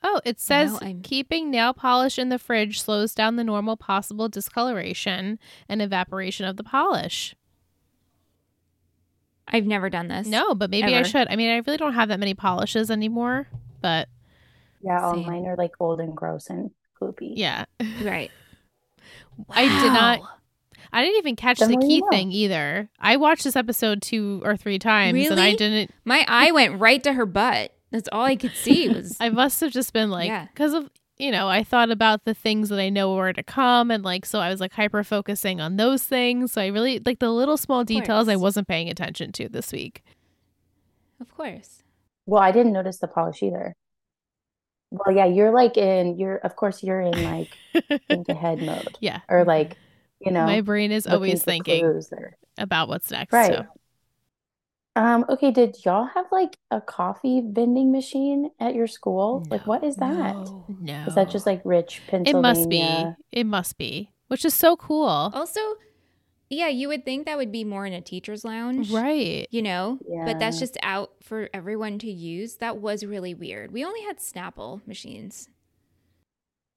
Oh, it says I'm- keeping nail polish in the fridge slows down the normal possible discoloration and evaporation of the polish. I've never done this. No, but maybe I should. I mean, I really don't have that many polishes anymore, but yeah, all Same. mine are like old and gross and gloopy. yeah. [LAUGHS] Right. I did not- I didn't even catch Then the key know? thing either. I watched this episode two or three times and I didn't My eye went right to her butt. That's all I could see was [LAUGHS] I must have just been like Yeah. because of you know, I thought about the things that I know were to come and like so I was like hyper focusing on those things. So I really like the little small details I wasn't paying attention to this week. Of course. Well, I didn't notice the polish either. Well, yeah, you're like in you're of course you're in like [LAUGHS] think head mode. yeah. Or like, you know, My brain is always thinking or about what's next. Right. So. um okay, did y'all have like a coffee vending machine at your school? Like what is that? No. Is that just like rich Pennsylvania? It must be. It must be. Which is so cool. Also, yeah, you would think that would be more in a teacher's lounge. Right. You know, but that's just out for everyone to use. That was really weird. We only had Snapple machines.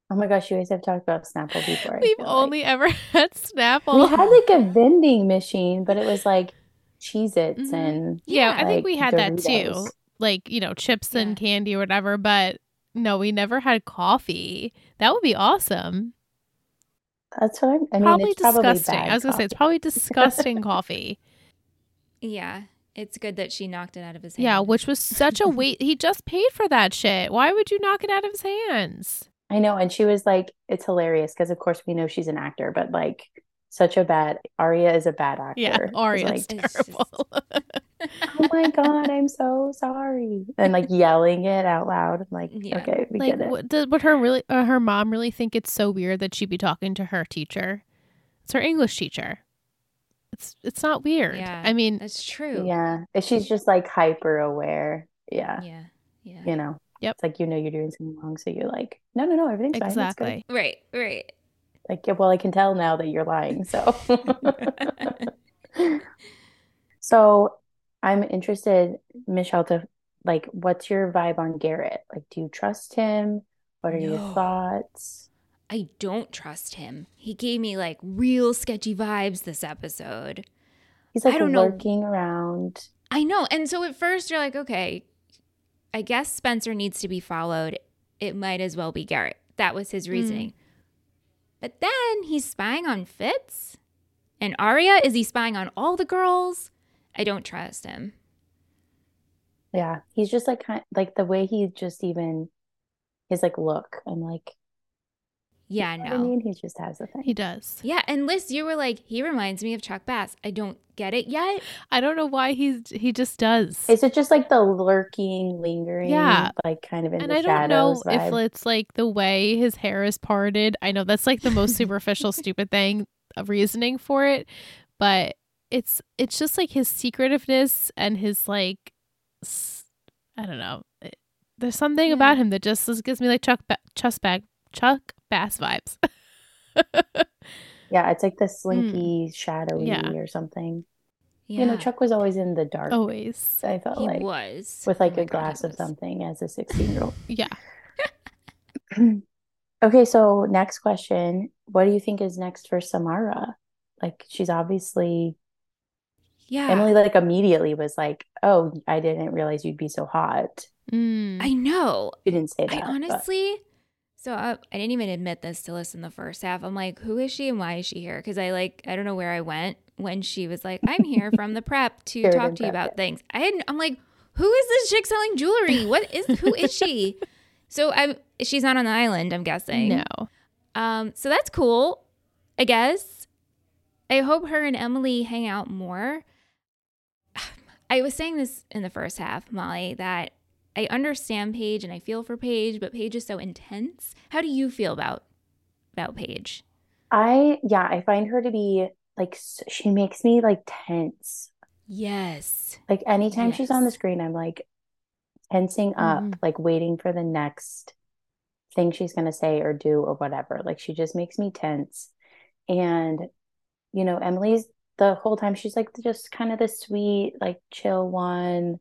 Oh my gosh, you guys have talked about Snapple before. I We've feel like. only ever [LAUGHS] had Snapple. we had like a vending machine, but it was like Cheez-Its Mhm. and yeah, I think we had that too. Like, you know, chips and candy or whatever, but no, we never had coffee. That would be awesome. That's what I'm, I mean, probably it's probably disgusting. bad I was gonna say it's probably [LAUGHS] disgusting coffee. Yeah, it's good that she knocked it out of his hand. Yeah, which was such a [LAUGHS] wait. He just paid for that shit. Why would you knock it out of his hands? I know, and she was like, it's hilarious because of course we know she's an actor, but like such a bad Aria is a bad actor. Yeah, It's Aria's like, terrible. [LAUGHS] oh my god, I'm so sorry, and like yelling it out loud. I'm like, Yeah. okay, we like, get it. what, does, would her really, uh, her mom really think it's so weird that she'd be talking to her teacher? It's her English teacher. It's it's not weird. Yeah. I mean, it's true. Yeah, if she's just like hyper aware. Yeah, Yeah. Yeah. you know. Yep. It's like you know you're doing something wrong, so you're like, no, no, no, everything's fine. Exactly. Right. Right. Like, well, I can tell now that you're lying. So, [LAUGHS] [LAUGHS] so I'm interested, Michelle, to like, what's your vibe on Garrett? Like, do you trust him? What are your thoughts? I don't trust him. He gave me like real sketchy vibes this episode. He's like I don't know. lurking around. I know. And so at first you're like, okay, I guess Spencer needs to be followed. It might as well be Garrett. That was his mm. reasoning. But then he's spying on Fitz and Aria. Is he spying on all the girls? I don't trust him. Yeah, he's just like like the way he just even his like look. I'm like, Yeah, you know what I mean, he just has a thing. He does. Yeah, and Liz, you were like, he reminds me of Chuck Bass. I don't get it yet. I don't know why he's he just does. Is it just like the lurking, lingering, Yeah. like kind of in and the I don't know shadows if it's like the way his hair is parted. I know that's like the most superficial, [LAUGHS] stupid thing of reasoning for it, but it's it's just like his secretiveness and his like s- I don't know. There's something Yeah. about him that just just gives me like Chuck ba- Chuck Bag Chuck Bass vibes. Yeah, it's like the slinky, shadowy Hmm. Yeah. or something. Yeah. You know, Chuck was always in the dark. Always, I felt he like was. with like Oh a God, glass he of something as a 16 year old. [LAUGHS] [LAUGHS] yeah. Okay, so next question. What do you think is next for Samara? Like she's obviously Yeah. Emily like immediately was like, "Oh, I didn't realize you'd be so hot." Mm. I know. You didn't say that. I but- honestly, so I, I didn't even admit this to Liz in the first half. I'm like, who is she and why is she here? Because I like, I don't know where I went when she was like, I'm here from the prep to talk to you Prep, about yeah. things. I hadn't, I'm like, who is this chick selling jewelry? What is, who is she? [LAUGHS] So I'm, she's not on the island, I'm guessing. No. Um, so that's cool, I guess. I hope her and Emily hang out more. [SIGHS] I was saying this in the first half, Molly, that I understand Paige and I feel for Paige, but Paige is so intense. How do you feel about about Paige? I yeah, I find her to be like she makes me like tense. Yes. Like anytime she's on the screen, I'm like tensing up, Mhm. like waiting for the next thing she's gonna say or do or whatever. Like she just makes me tense. And you know, Emily's the whole time she's like just kind of the sweet, like chill one,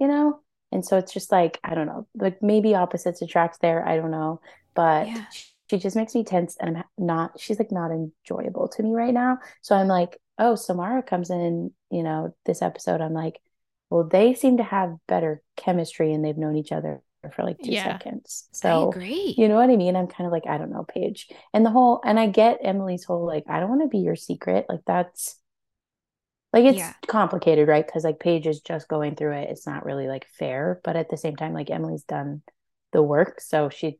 you know? And so it's just like, I don't know, like maybe opposites attract there, I don't know. But Yeah. she just makes me tense and I'm not, she's like not enjoyable to me right now. So I'm like, oh, Samara comes in, you know, this episode. I'm like, well, they seem to have better chemistry and they've known each other for like two Yeah. seconds. So you know what I mean? I'm kind of like, I don't know, Paige. And the whole, and I get Emily's whole, like, I don't want to be your secret. Like, that's like, it's Yeah. complicated, right? Because like Paige is just going through it. It's not really like fair. But at the same time, like, Emily's done the work. So she,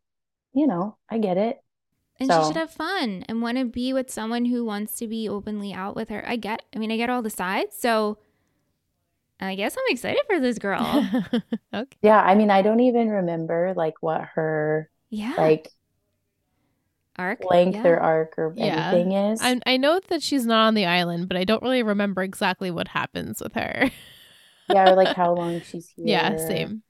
you know, I get it. and she should have fun and want to be with someone who wants to be openly out with her. I get I mean, I get all the sides. So I guess I'm excited for this girl. [LAUGHS] okay. Yeah, I mean, I don't even remember like what her Yeah. like arc. length yeah. or arc or Yeah. anything is. I I know that she's not on the island, but I don't really remember exactly what happens with her. [LAUGHS] Yeah, or like how [LAUGHS] long she's here. yeah, same.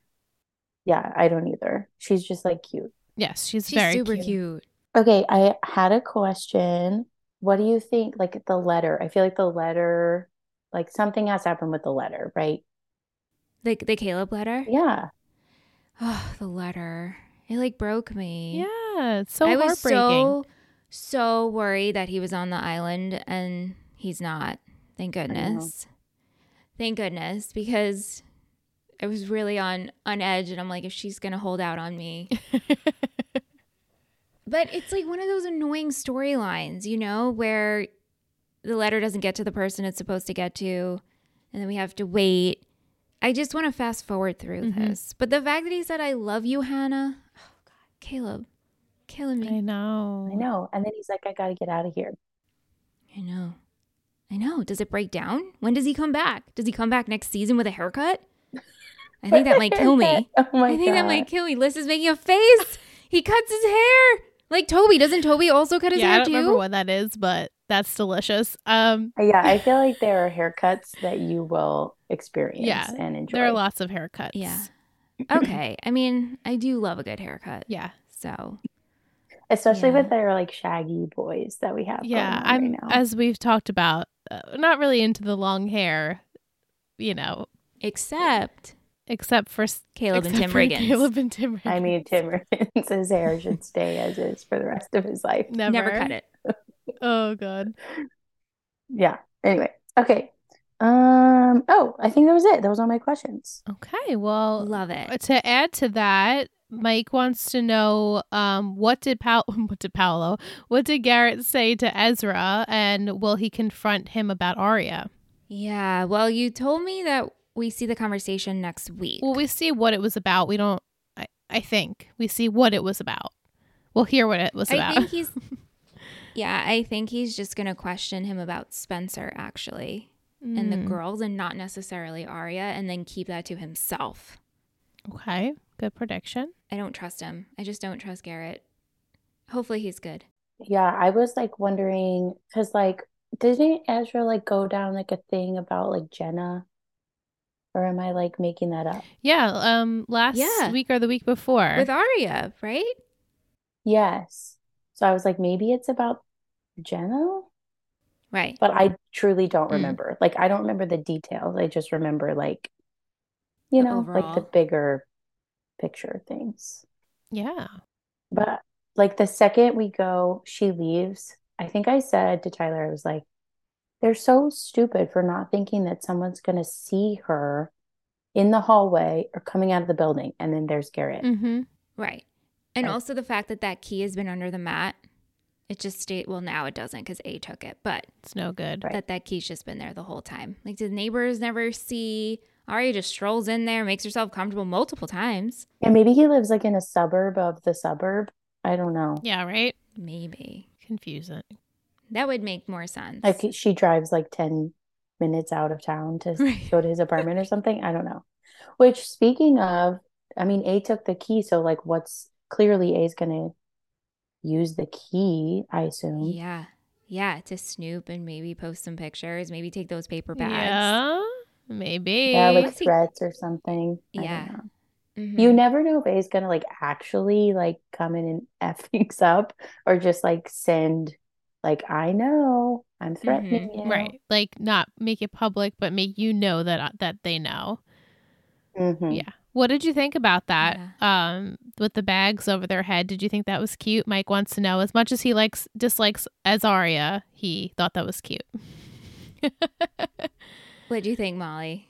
Yeah, I don't either. She's just like cute. Yes, she's, She's very super cute. cute. Okay, I had a question. What do you think? Like the letter, I feel like the letter, like something has happened with the letter, right? The the Caleb letter. Yeah. Oh, the letter. It like broke me. Yeah, it's so I was so so worried that he was on the island and he's not. Thank goodness. Thank goodness because I was really on on edge and I'm like if she's going to hold out on me. [LAUGHS] but it's like one of those annoying storylines, you know, where the letter doesn't get to the person it's supposed to get to and then we have to wait. I just want to fast forward through Mhm. this. But the fact that he said I love you, Hannah. Oh god, Caleb. Killing me. I know. I know. And then he's like, I gotta get out of here. I know. I know. Does it break down? When does he come back? Does he come back next season with a haircut? [LAUGHS] I think that might kill me. [LAUGHS] Oh my I think that might kill me. Liz is making a face. He cuts his hair. Like Toby. Doesn't Toby also cut his Yeah, I don't too? remember what that is, but that's delicious. Um, Yeah, I feel like [LAUGHS] there are haircuts that you will experience Yeah, and enjoy. there are lots of haircuts. Yeah. okay. I mean, I do love a good haircut. Yeah. So Especially Yeah. with their like shaggy boys that we have. Yeah, I'm right now. as we've talked about, uh, not really into the long hair, you know, except except for s- Caleb and Tim Riggins. Caleb and Tim. I mean, Tim Riggins' his hair should stay as is for the rest of his life. never, Never cut it. Oh god. Yeah. Anyway, okay. Um. Oh, I think that was it. That was all my questions. Okay, well, Love it. to add to that, Mike wants to know um, what did pa- [LAUGHS] what did Paolo, what did Garrett say to Ezra, and will he confront him about Aria? Yeah. Well, you told me that we see the conversation next week. Well, we see what it was about. We don't. I, I think we see what it was about. We'll hear what it was I about. think he's [LAUGHS] Yeah, I think he's just going to question him about Spencer actually and the Mm, girls and not necessarily Aria and then keep that to himself. Okay, good prediction. I don't trust him. I just don't trust Garrett. Hopefully he's good. Yeah, I was like wondering because like didn't Ezra like go down like a thing about like Jenna? Or am I like making that up? Yeah. Um. Last Yeah. week or the week before. With Aria, right? Yes. So I was like, maybe it's about Jenna, Right. but I truly don't Mm. remember. Like, I don't remember the details. I just remember like, you The know, like the bigger picture things. yeah. But like the second we go, she leaves. I think I said to Tyler, I was like, they're so stupid for not thinking that someone's going to see her in the hallway or coming out of the building. And then there's Garrett. Mm-hmm. Right. And Right. also the fact that that key has been under the mat. It just stayed well now it doesn't cuz A took it, but It's no good. Right. that that key's just been there the whole time. Like did neighbors never see Aria just strolls in there, makes herself comfortable multiple times. And maybe he lives like in a suburb of the suburb. I don't know. Yeah. Right. Maybe. Confusing. That would make more sense. Like she drives like 10 minutes out of town to Right. go to his apartment or something. I don't know. Which, speaking of, I mean, A took the key. So, like, what's clearly A's going to use the key, I assume. Yeah. Yeah, to snoop and maybe post some pictures, maybe take those paper bags. Yeah. Maybe. Yeah, like threats or something. Yeah. Mhm. You never know if A's to like actually like come in and [LAUGHS] F things up or just like send, like, I know I'm threatening you. Right. Like not make it public, but make you know that uh, that they know. Mhm. Yeah. What did you think about that? Um, with the bags over their head, did you think that was cute? Mike wants to know. As much as he likes dislikes Ezria, he thought that was cute. [LAUGHS] What do you think, Molly?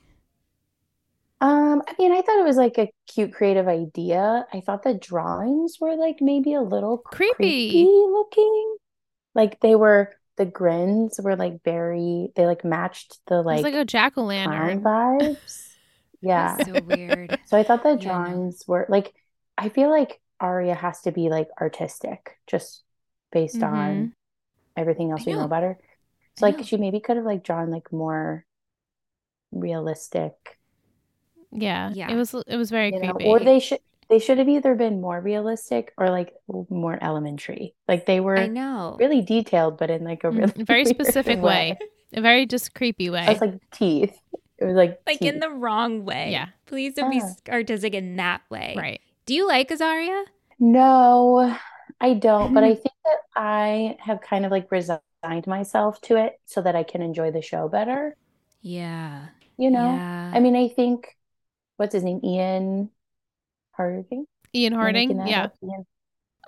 Um, I mean, I thought it was like a cute, creative idea. I thought the drawings were like maybe a little Creepy. creepy looking. Like they were, the grins were like very, they like matched the like like a jack o' lantern vibes. [LAUGHS] Yeah. So weird. So I thought the Yeah, drawings were like, I feel like Aria has to be like artistic just based on everything else I we know know. about her. So I like know. she maybe could have like drawn like more realistic. Yeah. Yeah. It was it was very You know, creepy. or they should they should have either been more realistic or like more elementary. Like they I were know. really detailed, but in like a Mm, really [LAUGHS] very specific way. A very just creepy way. I was like teeth. It was like Like in the wrong way. Yeah. Please don't be Ah. artistic in that way. right. Do you like Ezria? No, I don't, but I Mm-hmm. think that I have kind of like resigned myself to it so that I can enjoy the show better, Yeah. You know? Yeah. I mean, I think what's his name? Ian Harding? Ian Harding. Yeah. Ian.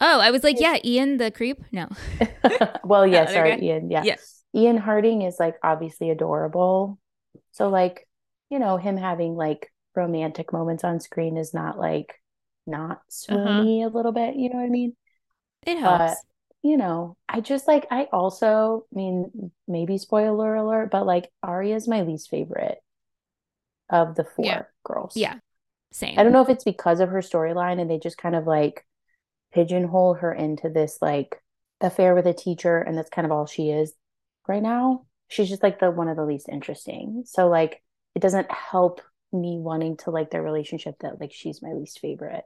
oh, I was like, yeah, Ian the creep? No. [LAUGHS] Well, yeah, [LAUGHS] sorry? Ian. Yeah. Yeah. Ian Harding is like obviously adorable. So like, you know, him having like romantic moments on screen is not like not uh-huh. swoony a little bit, you know what I mean? It But helps. you know, I just like I also, I mean, maybe spoiler alert, but like Aria is my least favorite of the four Yeah. girls. yeah. Same. I don't know if it's because of her storyline and they just kind of like pigeonhole her into this like affair with a teacher and that's kind of all she is right now. She's just like the one of the least interesting. So like it doesn't help me wanting to like their relationship that like she's my least favorite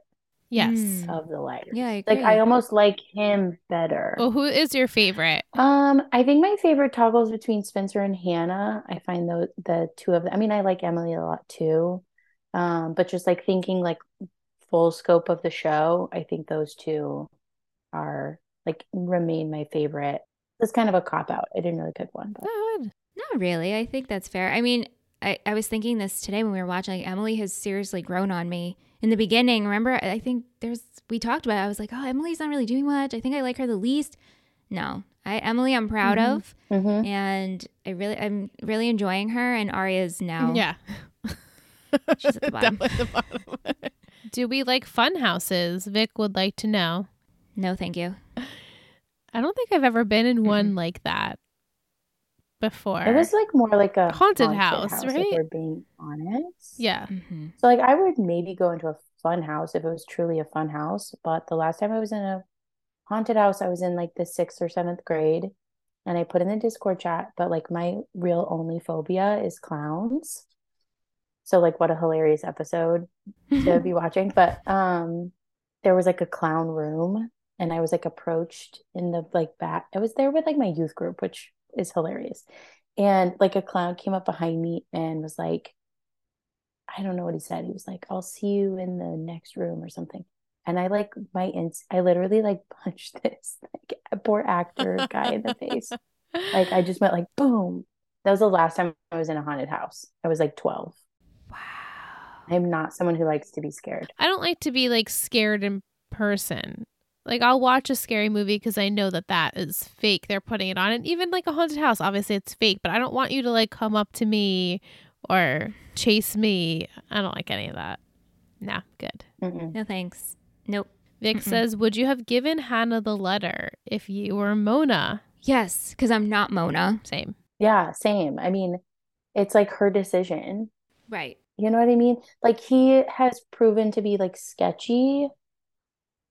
Yes. Mm. of the lighters. Yeah, I Like. I almost like him better. Well, who is your favorite? Um, I think my favorite toggles between Spencer and Hannah. I find those the two of them. I mean, I like Emily a lot too. Um, but just like thinking like full scope of the show, I think those two are like remain my favorite. It's kind of a cop out. I didn't really pick one, but good. Not really. I think that's fair. I mean, I, I was thinking this today when we were watching. Like, Emily has seriously grown on me. In the beginning, remember, I I think there's, we talked about it. I was like, oh, Emily's not really doing much. I think I like her the least. No, I, Emily, I'm proud Mhm. of. Mhm. And I really, I'm really enjoying her. And Aria's now, Yeah. [LAUGHS] She's at the [LAUGHS] bottom. Definitely the bottom. Do we like fun houses? Vic would like to know. no, thank you. I don't think I've ever been in one like that before. it was like more like a Haunted house, if right? we're being honest. yeah. hmm So like I would maybe go into a fun house if it was truly a fun house, but the last time I was in a haunted house, I was in like the sixth or seventh grade, and I put in the Discord chat, but like my real only phobia is clowns. So like what a hilarious episode to be [LAUGHS] watching. But um there was like a clown room and I was like approached in the like back. I was there with like my youth group, which is hilarious. And like a clown came up behind me and was like, I don't know what he said. He was like, I'll see you in the next room or something. And I like my ins I literally like [LAUGHS] punched this like poor actor guy in the face. Like I just went like boom. That was the last time I was in a haunted house. I was like 12. Wow. I'm not someone who likes to be scared. I don't like to be like scared in person. Like I'll watch a scary movie because I know that that is fake. They're putting it on, and even like a haunted house, obviously it's fake. But I don't want you to like come up to me or chase me. I don't like any of that. Nah, good. Mm-mm. No, thanks. Nope. Vic Mm-mm. says, "Would you have given Hannah the letter if you were Mona?" Yes, because I'm not Mona. Same. Yeah, same. I mean, it's like her decision. Right. You know what I mean? Like he has proven to be like sketchy,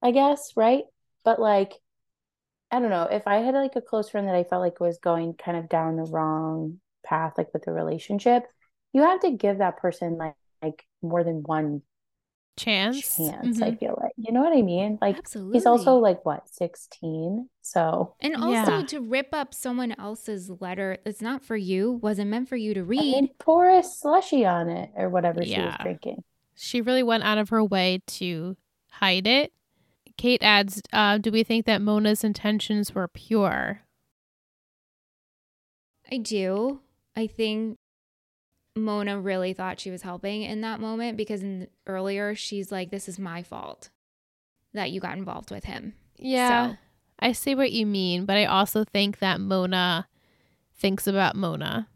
I guess, right? But like, I don't know, if I had like a close friend that I felt like was going kind of down the wrong path, like with the relationship, you have to give that person like like more than one Chance. chance, I Mhm. feel like. You know what I mean? Like Absolutely. he's also like what, 16? So And also Yeah. to rip up someone else's letter that's not for you, wasn't meant for you to read. mean, pour a slushy on it or whatever she was drinking. She really went out of her way to hide it. Kate adds, uh, "Do we think that Mona's intentions were pure?" I do. I think Mona really thought she was helping in that moment because in earlier she's like, "This is my fault that you got involved with him." Yeah, So- I see what you mean, but I also think that Mona thinks about Mona.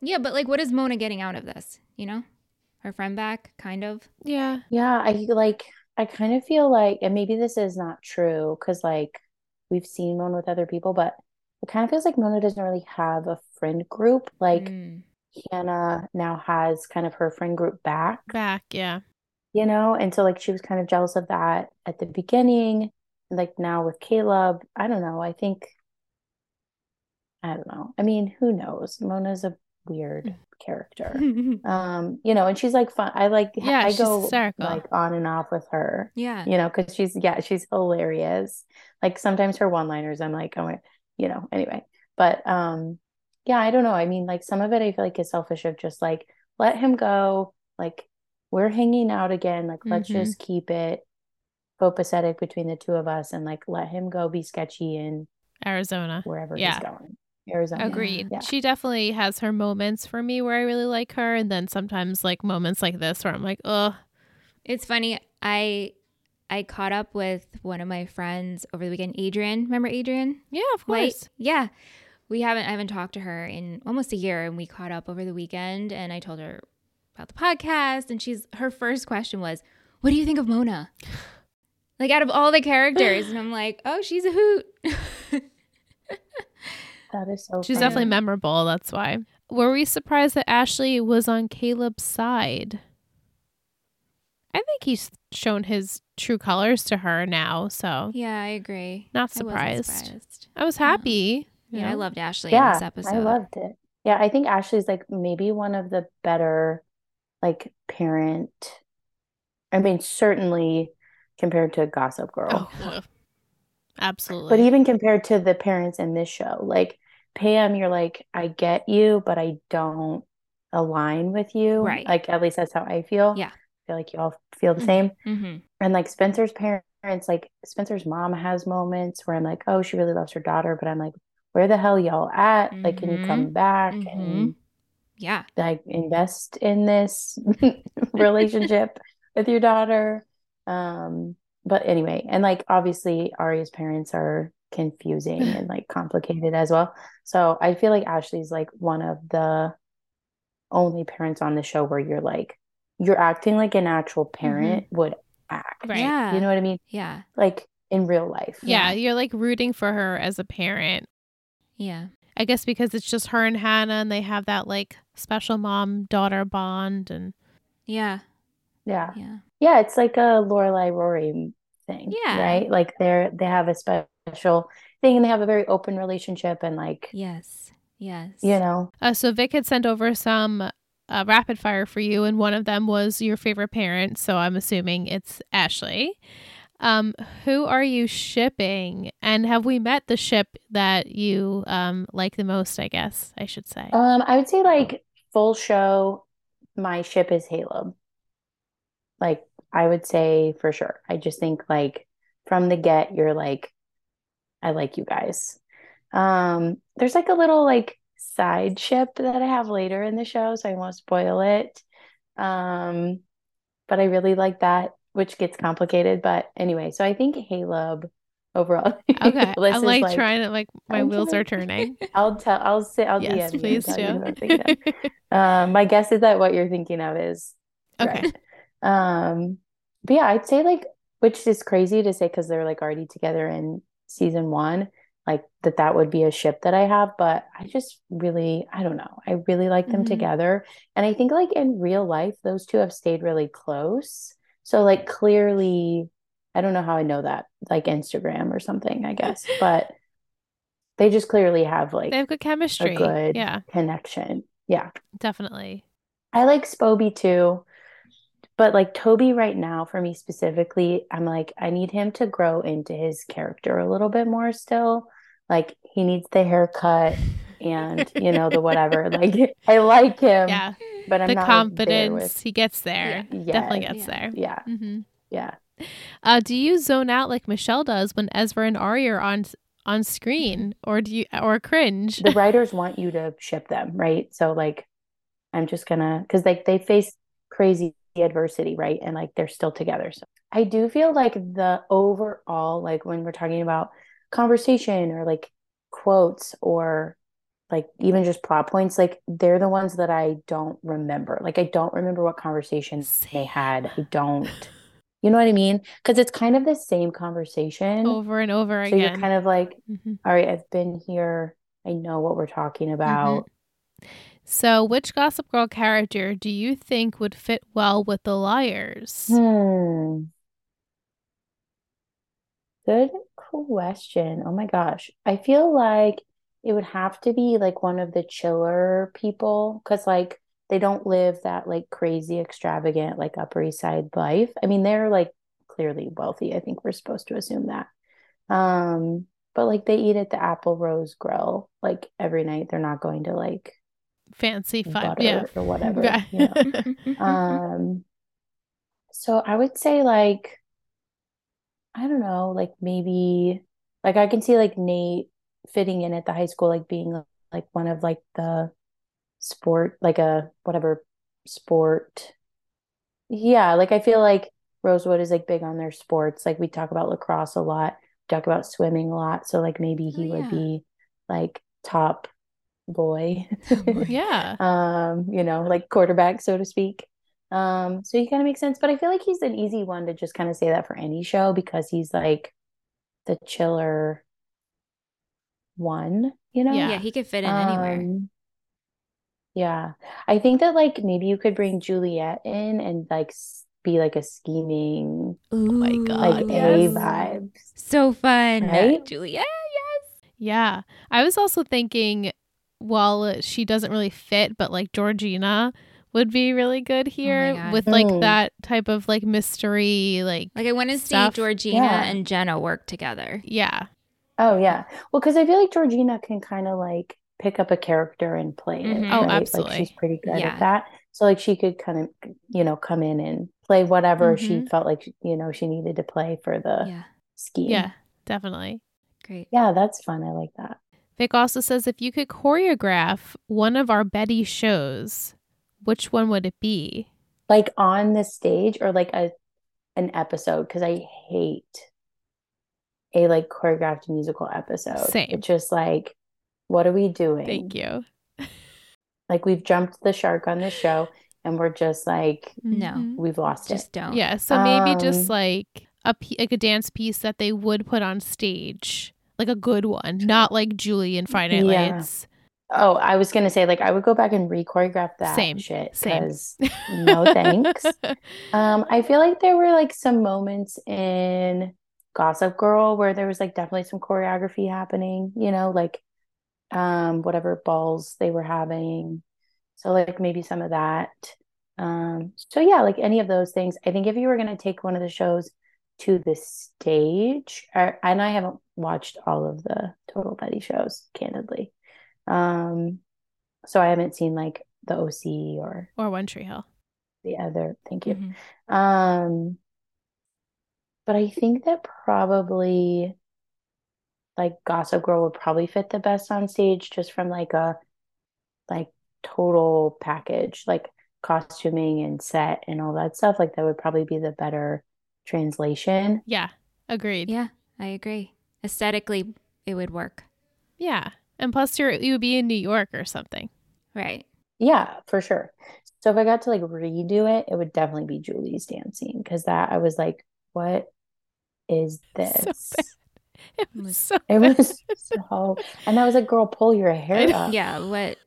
Yeah, but like, what is Mona getting out of this? You know, her friend back, kind of. Yeah, Yeah, I like I kind of feel like, and maybe this is not true because like we've seen Mona with other people, but it kind of feels like Mona doesn't really have a friend group. Like Mm. Hannah now has kind of her friend group back, back. Yeah, you know? And so like she was kind of jealous of that at the beginning. Like now with Caleb, I don't know. I think I don't know. I mean, who knows? Mona's a weird character. [LAUGHS] Um, you know, and she's like fun. I like Yeah, I go hysterical. like on and off with her. yeah. You know, because she's yeah, she's hilarious. Like sometimes her one-liners, I'm like, oh my, you know, anyway. But um, yeah, I don't know. I mean, like some of it I feel like is selfish of just like let him go. Like we're hanging out again. Like let's Mhm. just keep it copacetic between the two of us and like let him go be sketchy in Arizona. wherever Yeah. he's going. Arizona. Agreed. Yeah. She definitely has her moments for me where I really like her, and then sometimes like moments like this where I'm like, oh, It's funny. I I caught up with one of my friends over the weekend, Adrian. Remember Adrian? yeah, of White? course. Yeah. We haven't I haven't talked to her in almost a year and we caught up over the weekend and I told her about the podcast and she's her first question was, "What do you think of Mona?" [SIGHS] Like out of all the characters and I'm like, "Oh, she's a hoot." [LAUGHS] That is so She's funny. definitely memorable. That's why. Were we surprised that Ashley was on Caleb's side? I think he's shown his true colors to her now, so yeah, I agree. not I surprised. surprised. I was happy. you Yeah, I loved Ashley yeah, in this episode. I loved it. Yeah, I think Ashley's like maybe one of the better like parent. I mean, certainly compared to Gossip Girl, Oh, absolutely. but even compared to the parents in this show, like Pam, you're like, I get you, but I don't align with you. Right. Like at least that's how I feel. Yeah. I feel like you all feel the Mhm. same. Mm-hmm. And like Spencer's parents, like Spencer's mom has moments where I'm like, oh, she really loves her daughter, but I'm like, where the hell y'all at? Like, can you come back Mhm. and Yeah. like invest in this [LAUGHS] relationship [LAUGHS] with your daughter? Um, but anyway, and like obviously Ari's parents are confusing and like complicated as well. So I feel like Ashley's like one of the only parents on the show where you're like, you're acting like an actual parent mm-hmm. would act. Right. Yeah. You know what I mean? Yeah. Like in real life. yeah, Yeah. you're like rooting for her as a parent. Yeah. I guess because it's just her and Hannah and they have that like special mom daughter bond and Yeah. Yeah. Yeah. Yeah, it's like a Lorelai Rory thing, Yeah. right? Like they're they have a special thing and they have a very open relationship and like Yes. Yes. you know, uh, so Vic had sent over some uh, rapid fire for you and one of them was your favorite parent, so I'm assuming it's Ashley. Um, who are you shipping and have we met the ship that you um like the most, I guess I should say. um I would say like full show my ship is Haleb. Like I would say for sure. I just think like from the get you're like I like you guys. Um there's like a little like side ship that I have later in the show, so I won't spoil it. Um but I really like that, which gets complicated. But anyway, so I think Haleb overall. [LAUGHS] Okay. [LAUGHS] I'm like, like trying to like my I'm wheels are turning. [LAUGHS] I'll tell I'll say I'll yes, DM please you do. Um, my guess is that what you're thinking of is okay. correct. Um, but yeah, I'd say like, which is crazy to say because they're like already together in season one, like that that would be a ship that I have. But I just really, I don't know, I really like them Mhm. together, and I think like in real life, those two have stayed really close. So like clearly, I don't know how I know that, like Instagram or something, I [LAUGHS] guess, but they just clearly have like They have good a chemistry. good Yeah, connection. Yeah. definitely. I like Spoby too, but like Toby right now, for me specifically, I'm like, I need him to grow into his character a little bit more still. Like he needs the haircut and you know the whatever. Like I like [LAUGHS] him, Yeah. but I'm the not like, there confidence with he gets there Yeah. definitely gets Yeah. there yeah, Mm-hmm. yeah. uh do you zone out like michelle does when ezra and ari are on on screen or do you or cringe The [LAUGHS] writers want you to ship them, right? So like I'm just gonna because like they face crazy adversity, right? And like they're still together. So I do feel like the overall, like when we're talking about conversation or like quotes or like even just plot points, like they're the ones that I don't remember. Like I don't remember what conversations they had. I don't, you know what I mean? Because it's kind of the same conversation. over and over So you're again kind of like, Mhm. all right, I've been here. I know what we're talking about. So which gossip girl character do you think would fit well with the liars Hmm. Good question. Oh my gosh. I feel like it would have to be like one of the chiller people because like they don't live that like crazy extravagant like Upper East Side life. I mean, they're like clearly wealthy. I think we're supposed to assume that. Um, but like they eat at the Apple Rose Grille like every night. They're not going to like fancy fun, yeah, or whatever. Yeah. You know? [LAUGHS] um, so I would say like I don't know, like maybe like I can see like Nate fitting in at the high school, like being like one of like the sport, like a whatever sport. Yeah, like I feel like Rosewood is like big on their sports. Like we talk about lacrosse a lot, talk about swimming a lot. So like maybe he Oh, would be like top boy. [LAUGHS] yeah. um, you know, like quarterback, so to speak. Um, so he kind of makes sense, but I feel like he's an easy one to just kind of say that for any show because he's like the chiller one, you know? Yeah. Yeah, he could fit in anywhere. Um, yeah. I think that like maybe you could bring Juliet in and like be like a scheming, oh my Ooh, God, like yes. A vibe. So fun. Right? Juliet. Yes. Yeah. I was also thinking, well, she doesn't really fit, but like Georgina would be really good here God. with like Mm. that type of like mystery, like, Like I want to see Georgina Yeah. and Jenna work together. yeah. Oh yeah. Well, because I feel like Georgina can kind of like pick up a character and play it, Mhm. Oh, right? Like absolutely. she's pretty good Yeah. at that. So like she could kind of, you know, come in and play whatever she Mhm. felt like, you know, she needed to play for the Yeah. scheme. Yeah, definitely. Great. Yeah, that's fun. I like that. Vic also says if you could choreograph one of our Betty shows, which one would it be? Like on the stage or like a an episode because I hate a like choreographed musical episode. Same. It's just like, what are we doing? Thank you. [LAUGHS] Like we've jumped the shark on this show and we're just like No. Mhm. we've lost it. Just don't. Yeah, so maybe just Um, like a like a dance piece that they would put on stage, like a good one, not like Julie in Friday Night Yeah. Lights. Oh, I was gonna say like I would go back and re-choreograph that Same, shit same. no thanks. [LAUGHS] Um, I feel like there were like some moments in Gossip Girl where there was like definitely some choreography happening, you know, like um whatever balls they were having. So like maybe some of that. Um, so yeah, like any of those things. I think if you were gonna take one of the shows to the stage, I, and I haven't watched all of the Total Betty shows, candidly. Um, so I haven't seen like the OC or or One Tree Hill. the other. Thank you. Mhm. Um, but I think that probably like Gossip Girl would probably fit the best on stage just from like a like total package, like costuming and set and all that stuff. Like that would probably be the better translation. Yeah, agreed. Yeah, I agree. Aesthetically, it would work. Yeah. And plus you're you would be in New York or something. Right. Yeah, for sure. So if I got to like redo it, it would definitely be Julie's dancing because that I was like, what is [LAUGHS] this? bad. It was so It was [LAUGHS] so, and I was like, girl, pull your [LAUGHS] hair know. up. Yeah. What?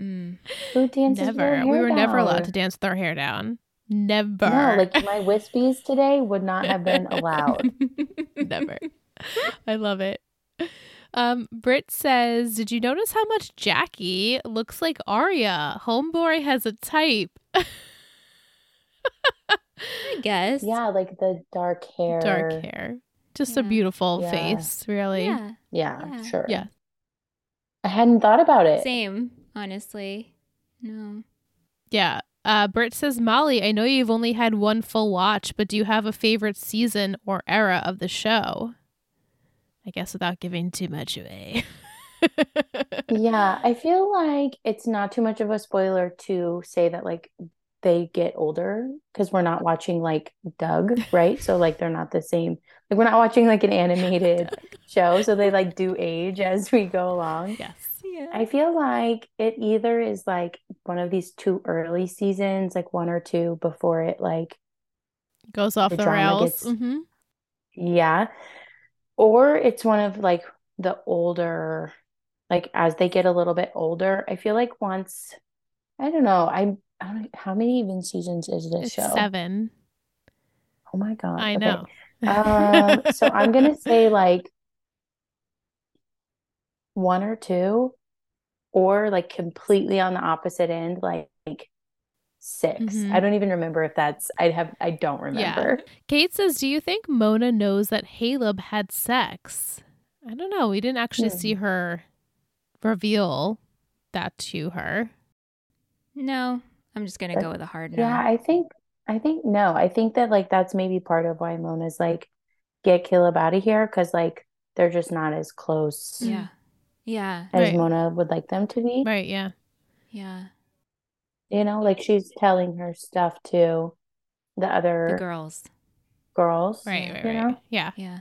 Mm. Who dances with their never. We hair were never allowed to dance with our hair down. Never. No, like my wispies today would not have been allowed. Never. I love it. Um, Britt says, Did you notice how much Jackie looks like Aria? Homeboy has a type. I guess. Yeah, like the dark hair. Dark hair. Just a beautiful Yeah. face, really. Yeah. Yeah, Yeah. sure. Yeah. I hadn't thought about it. Same. Honestly. No. Yeah. Uh, Britt says, Molly, I know you've only had one full watch, but do you have a favorite season or era of the show? I guess without giving too much away. [LAUGHS] Yeah, I feel like it's not too much of a spoiler to say that like they get older because we're not watching like Doug, right? So like they're not the same. Like we're not watching like an [LAUGHS] animated show, so they like do age as we go along. yes. Yeah. I feel like it either is like one of these two early seasons, like one or two before it like Goes off The the, rails. gets- hmm Yeah. Or it's one of like the older, like as they get a little bit older. I feel like once, I don't know, I, I don't, how many even seasons is this It's show? seven. Oh my God. I Okay. know. Um, so [LAUGHS] I'm gonna say like one or two, or like completely on the opposite end, like, like 6 Mhm. I don't even remember if that's I have I don't remember. Kate says, Do you think Mona knows that Caleb had sex? I don't know. We didn't actually Hmm. see her reveal that to her. No, I'm just gonna But- go with a hard no. Yeah, I think I think no. I think that like that's maybe part of why Mona's like get Caleb out of here because like they're just not as close yeah, yeah, as Right. Mona would like them to be. Right. Yeah. yeah. You know, like she's telling her stuff to the The other girls. girls. Right. Right. Right. know? Yeah. Yeah.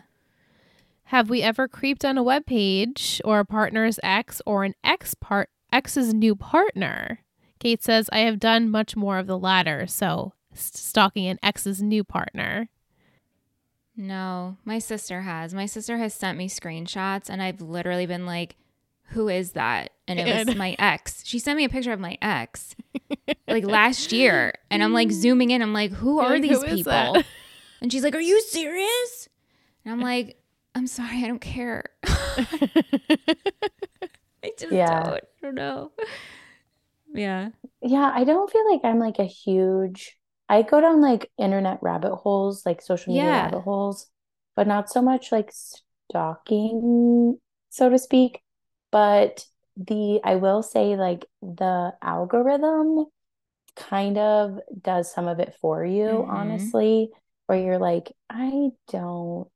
Have we ever creeped on a web page or a partner's ex or an ex part ex's new partner? Kate says, I have done much more of the latter, so stalking an ex's new partner. No, my sister has. My sister has sent me screenshots, and I've literally been like, "Who is that?" And it was my ex. She sent me a picture of my ex, [LAUGHS] like last year, and I'm like zooming in. I'm like, "Who are Like, these who is people?" [LAUGHS] And she's like, "Are you serious?" And I'm like, "I'm sorry, I don't care. [LAUGHS] I just Yeah. don't. I don't know." Yeah. Yeah, I don't feel like I'm like a huge I go down like internet rabbit holes, like social media Yeah. rabbit holes, but not so much like stalking, so to speak. But the I will say like the algorithm kind of does some of it for you, Mhm. honestly, where you're like, I don't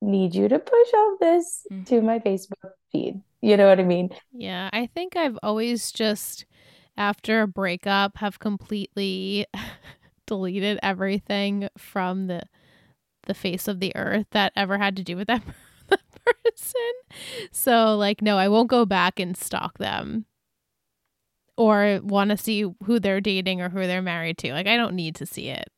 need you to push all this to my Facebook feed. You know what I mean? Yeah, I think I've always just, after a breakup, have completely [LAUGHS] deleted everything from the the face of the earth that ever had to do with that [LAUGHS] person. So, like, no, I won't go back and stalk them or want to see who they're dating or who they're married to. Like, I don't need to see it.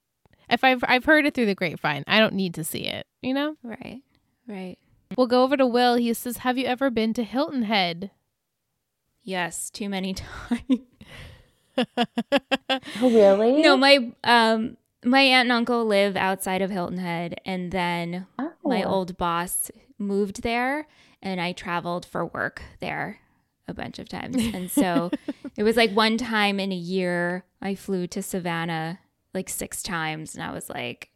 If I've I've heard it through the grapevine, I don't need to see it. You know. Right. Right. We'll go over to Will. He says, "Have you ever been to Hilton Head?" Yes, too many times. [LAUGHS] Oh, [LAUGHS] really? No, my um my aunt and uncle live outside of Hilton Head and then my Oh. old boss moved there and I traveled for work there a bunch of times. And so [LAUGHS] it was like one time in a year I flew to Savannah like six times and I was like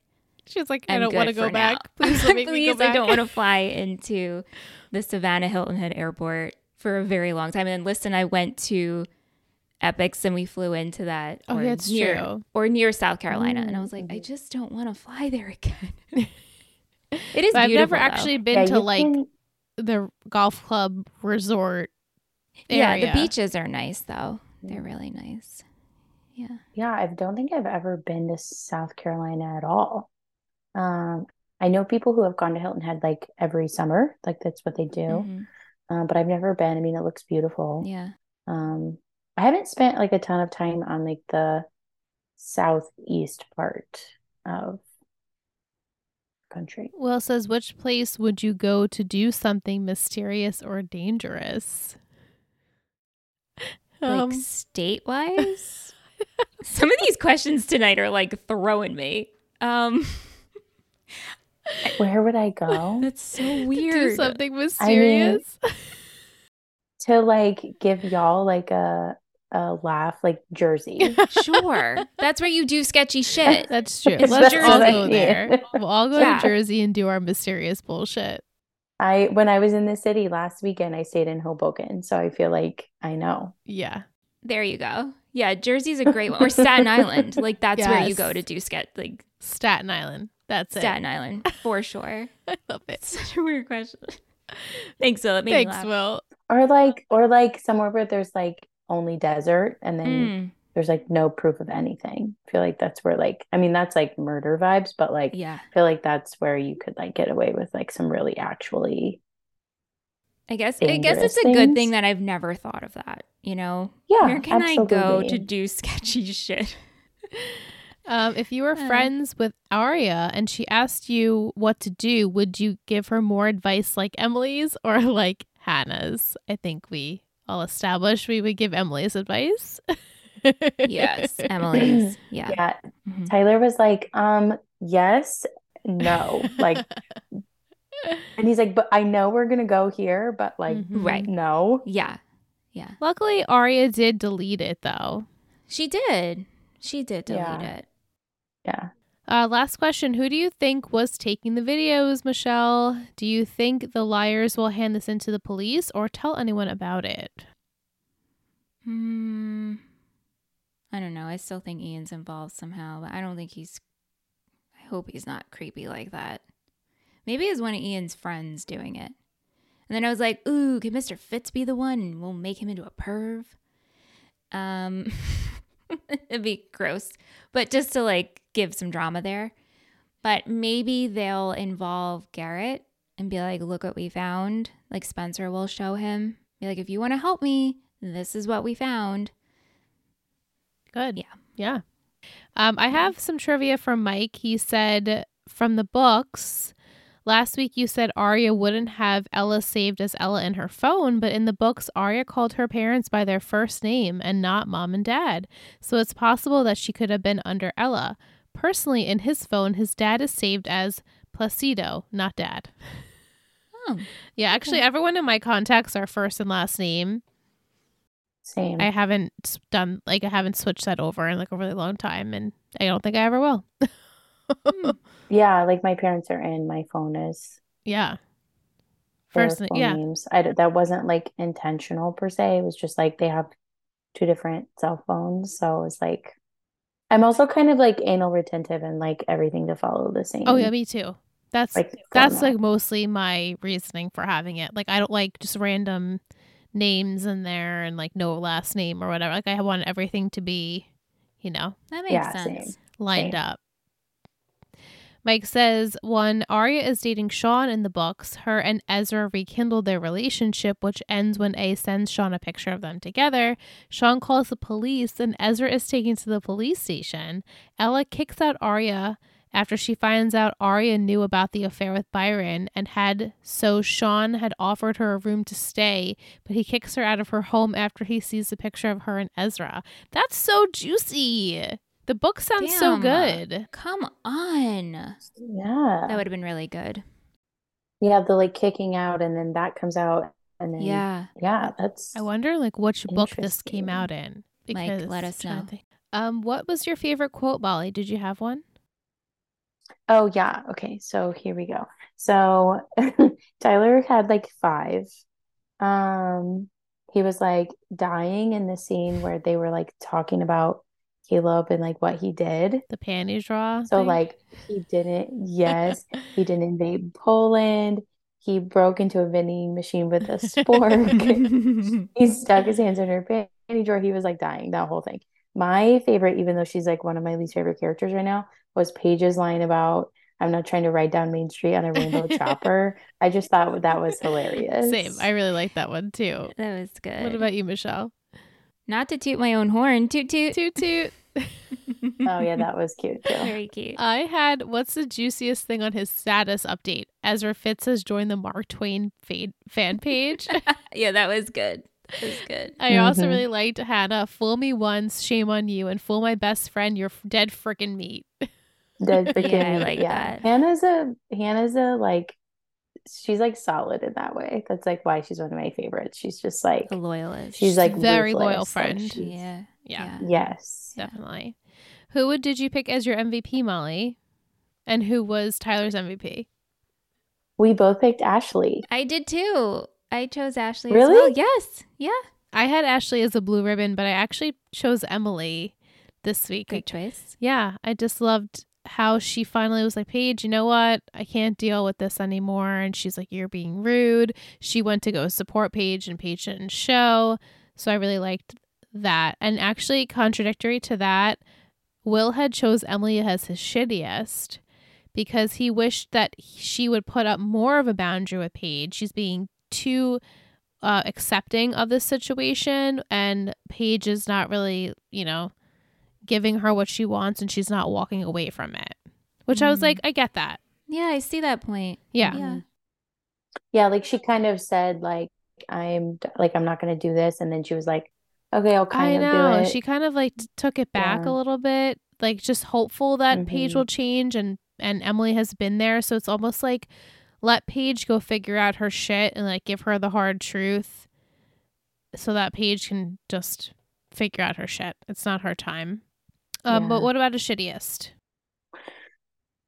She's like, I don't want to go now. back. Please don't make me [LAUGHS] Please, go back. I don't want to fly into the Savannah Hilton Head Airport for a very long time. And then listen, I went to Epics and we flew into that Oh, or yeah, near true. or near South Carolina. And I Mm, was like, I mhm. just don't want to fly there [LAUGHS] again. It is But I've never though. actually been Yeah, to like can- the golf club resort. Yeah, the beaches are nice though. They're really nice. Yeah. Yeah, I don't think I've ever been to South Carolina at all. Um, I know people who have gone to Hilton Head like every summer, like that's what they do. Mhm. Um, but I've never been. I mean, it looks beautiful. Yeah. Um, I haven't spent like a ton of time on like the southeast part of country. Will says, which place would you go to do something mysterious or dangerous? Like Um, state wise? [LAUGHS] Some of these questions tonight are like throwing me. Um [LAUGHS] Where would I go? [LAUGHS] that's so do weird. something mysterious. To like give y'all like a a laugh, like Jersey. [LAUGHS] Sure. That's where you do sketchy shit. [LAUGHS] That's true. That's Let's all what I go there. [LAUGHS] We'll all go Yeah. to Jersey and do our mysterious bullshit. I when I was in the city last weekend, I stayed in Hoboken, so I feel like I know. Yeah. There you go. Yeah, Jersey's a great one. Or Staten Island. Like that's where you go to do sketch like Staten Island. That's it. Staten Island for sure. I love it. Such a weird question. Thanks, Will. It made me Thanks, laugh. Will. Or like or like somewhere where there's like only desert and then Mm, there's like no proof of anything. I feel like that's where like I mean that's like murder vibes, but like yeah. I feel like that's where you could like get away with like some really actually I guess I guess dangerous it's a good thing that I've never thought of that. You know? yeah, Where can I go to do [LAUGHS] sketchy shit? Um, if you were Uh. friends with Aria and she asked you what to do, would you give her more advice like Emily's or like Hannah's? I think we all established we would give Emily's advice. Yes, Emily's. [CLEARS THROAT] Yeah. Yeah, Mhm. Tyler was like, um, yes, no. Like [LAUGHS] And he's like, but I know we're gonna go here, but like, Mhm. Right. no. Yeah. Yeah. Luckily, Aria did delete it though. She did. She did delete Yeah. it. Yeah. Uh, last question. Who do you think was taking the videos, Michelle? Do you think the liars will hand this into the police or tell anyone about it? Hmm. I don't know. I still think Ian's involved somehow, but I don't think he's. I hope he's not creepy like that. Maybe it's one of Ian's friends doing it. And then I was like, ooh, could Mr. Fitz be the one and we'll make him into a perv? Um, [LAUGHS] it'd be gross, but just to like give some drama there. But maybe they'll involve Garrett and be like, look what we found. Like Spencer will show him, be like, if you want to help me, this is what we found. Good. Yeah. Yeah. Um, I have some trivia from Mike. He said from the books, last week you said Aria wouldn't have Ella saved as Ella in her phone, but in the books, Aria called her parents by their first name and not mom and dad. So it's possible that she could have been under Ella. Personally, in his phone, his dad is saved as Placido, not dad. Oh, [LAUGHS] Yeah, actually, everyone in my contacts are first and last name. Same. I haven't done like I haven't switched that over in like a really long time, and I don't think I ever will. Hmm. [LAUGHS] yeah, like my parents are in. My phone is yeah, first, full yeah, names. I that wasn't like intentional per se. It was just like they have two different cell phones, so it's like I'm also kind of like anal retentive and like everything to follow the same. Oh yeah, me too. That's Like, that's like mostly my reasoning for having it. Like I don't like just random names in there and like no last name or whatever. Like I want everything to be, you know, that makes Yeah, sense. same. lined Same. up. Mike says when Aria is dating Sean in the books, her and Ezra rekindle their relationship, which ends when A sends Sean a picture of them together. Sean calls the police, and Ezra is taken to the police station. Ella kicks out Aria after she finds out Aria knew about the affair with Byron and had so Sean had offered her a room to stay, but he kicks her out of her home after he sees the picture of her and Ezra. That's so juicy. The book sounds so good. Come on. Yeah. That would have been really good. Yeah, the like kicking out and then that comes out and then Yeah. yeah, that's I wonder like which book this came out in. Mike, Because let us know. Um, what was your favorite quote, Molly? Did you have one? Oh yeah, okay. So here we go. So [LAUGHS] Tyler had like five. Um, he was like dying in the scene where they were like talking about Caleb and like what he did. The panty draw. So thing? like he didn't, yes, [LAUGHS] he didn't invade Poland. He broke into a vending machine with a spork. [LAUGHS] He stuck his hands in her panty drawer. He was like dying, that whole thing. My favorite, even though she's like one of my least favorite characters right now, was Paige's line about I'm not trying to ride down Main Street on a rainbow [LAUGHS] chopper. I just thought that was hilarious. Same. I really like that one too. That was good. What about you, Michelle? Not to toot my own horn. Toot toot. Toot toot. [LAUGHS] Oh yeah, that was cute too. Very cute. I had what's the juiciest thing on his status update? Ezra Fitz has joined the Mark Twain fa- fan page. [LAUGHS] yeah, that was good. That was good. I also Mhm. really liked Hannah. Fool me once, shame on you, and fool my best friend, you're f- dead freaking meat. Dead freaking [LAUGHS] Yeah, I meat, like yeah. that. Hannah's a Hannah's a like she's like solid in that way. That's like why she's one of my favorites. She's just like The loyalist. she's like very ruthless. loyal friend. she's- yeah. Yeah, Yes. definitely. Who would did you pick as your MVP, Molly? And who was Tyler's MVP? We both picked Ashley. I did too. I chose Ashley as Really? well. Yes. Yeah. I had Ashley as a blue ribbon, but I actually chose Emily this week. Good choice. Yeah, I just loved how she finally was like, Paige, you know what? I can't deal with this anymore. And she's like, You're being rude. She went to go support Paige, and Paige didn't show. So I really liked that. And actually, contradictory to that, Will had chose Emily as his shittiest because he wished that she would put up more of a boundary with Paige. She's being too uh, accepting of this situation, and Paige is not really, you know, giving her what she wants and she's not walking away from it. Which I was Mm. like, I get that. Yeah, I see that point. Yeah. Yeah. Yeah, like she kind of said like I'm like I'm not gonna do this, and then she was like, okay, I'll I kind of know. do it. She kind of like took it back Yeah. a little bit, like just hopeful that Paige Mhm. will change and and Emily has been there, so it's almost like let Paige go figure out her shit and like give her the hard truth so that Paige can just figure out her shit. It's not her time. Um, Yeah. But what about a shittiest?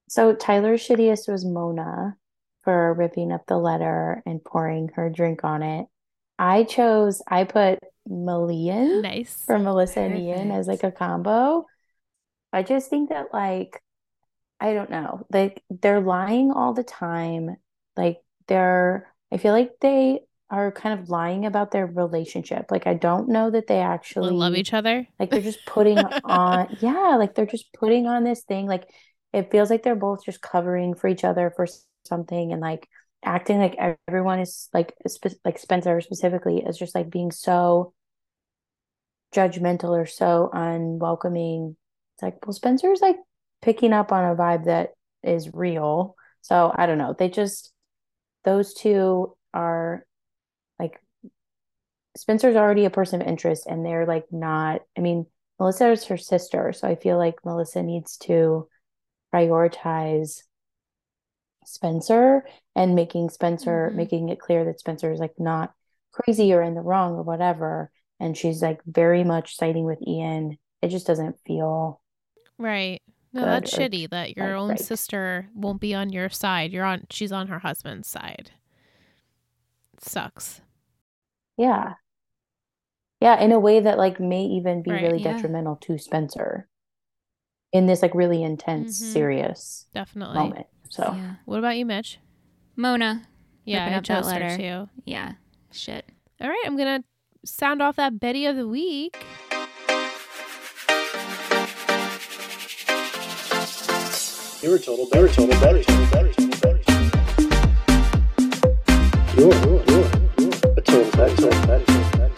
So Tyler's shittiest was Mona for ripping up the letter and pouring her drink on it. I chose, I put Malian Nice. for Melissa and Ian as like a combo. I just think that like I don't know, like they're lying all the time. Like they're I feel like they are kind of lying about their relationship. Like I don't know that they actually love each other. like they're just putting on, [LAUGHS] yeah, like they're just putting on this thing. Like it feels like they're both just covering for each other for something and like acting like everyone is like spe- like Spencer specifically is just like being so judgmental or so unwelcoming. It's like, well, Spencer's like picking up on a vibe that is real. So I don't know. They just those two are Spencer's already a person of interest and they're like not, I mean, Melissa is her sister, so I feel like Melissa needs to prioritize Spencer and making Spencer, Mhm. making it clear that Spencer is like not crazy or in the wrong or whatever. And she's like very much siding with Ian. It just doesn't feel Right. No, that's or shitty that your own right. sister won't be on your side. You're on she's on her husband's side. sucks. Yeah. Yeah, in a way that like may even be Right, really yeah. detrimental to Spencer in this like really intense, Mhm. serious Definitely. moment. So yeah. What about you, Mitch? Mona. Yeah, Ripping I chose that letter too. Yeah. Shit. All right, I'm gonna sound off that Betty of the week. You're a total better, total better, total better, total better. You're, you're, you're, you're a total better, total better, total better.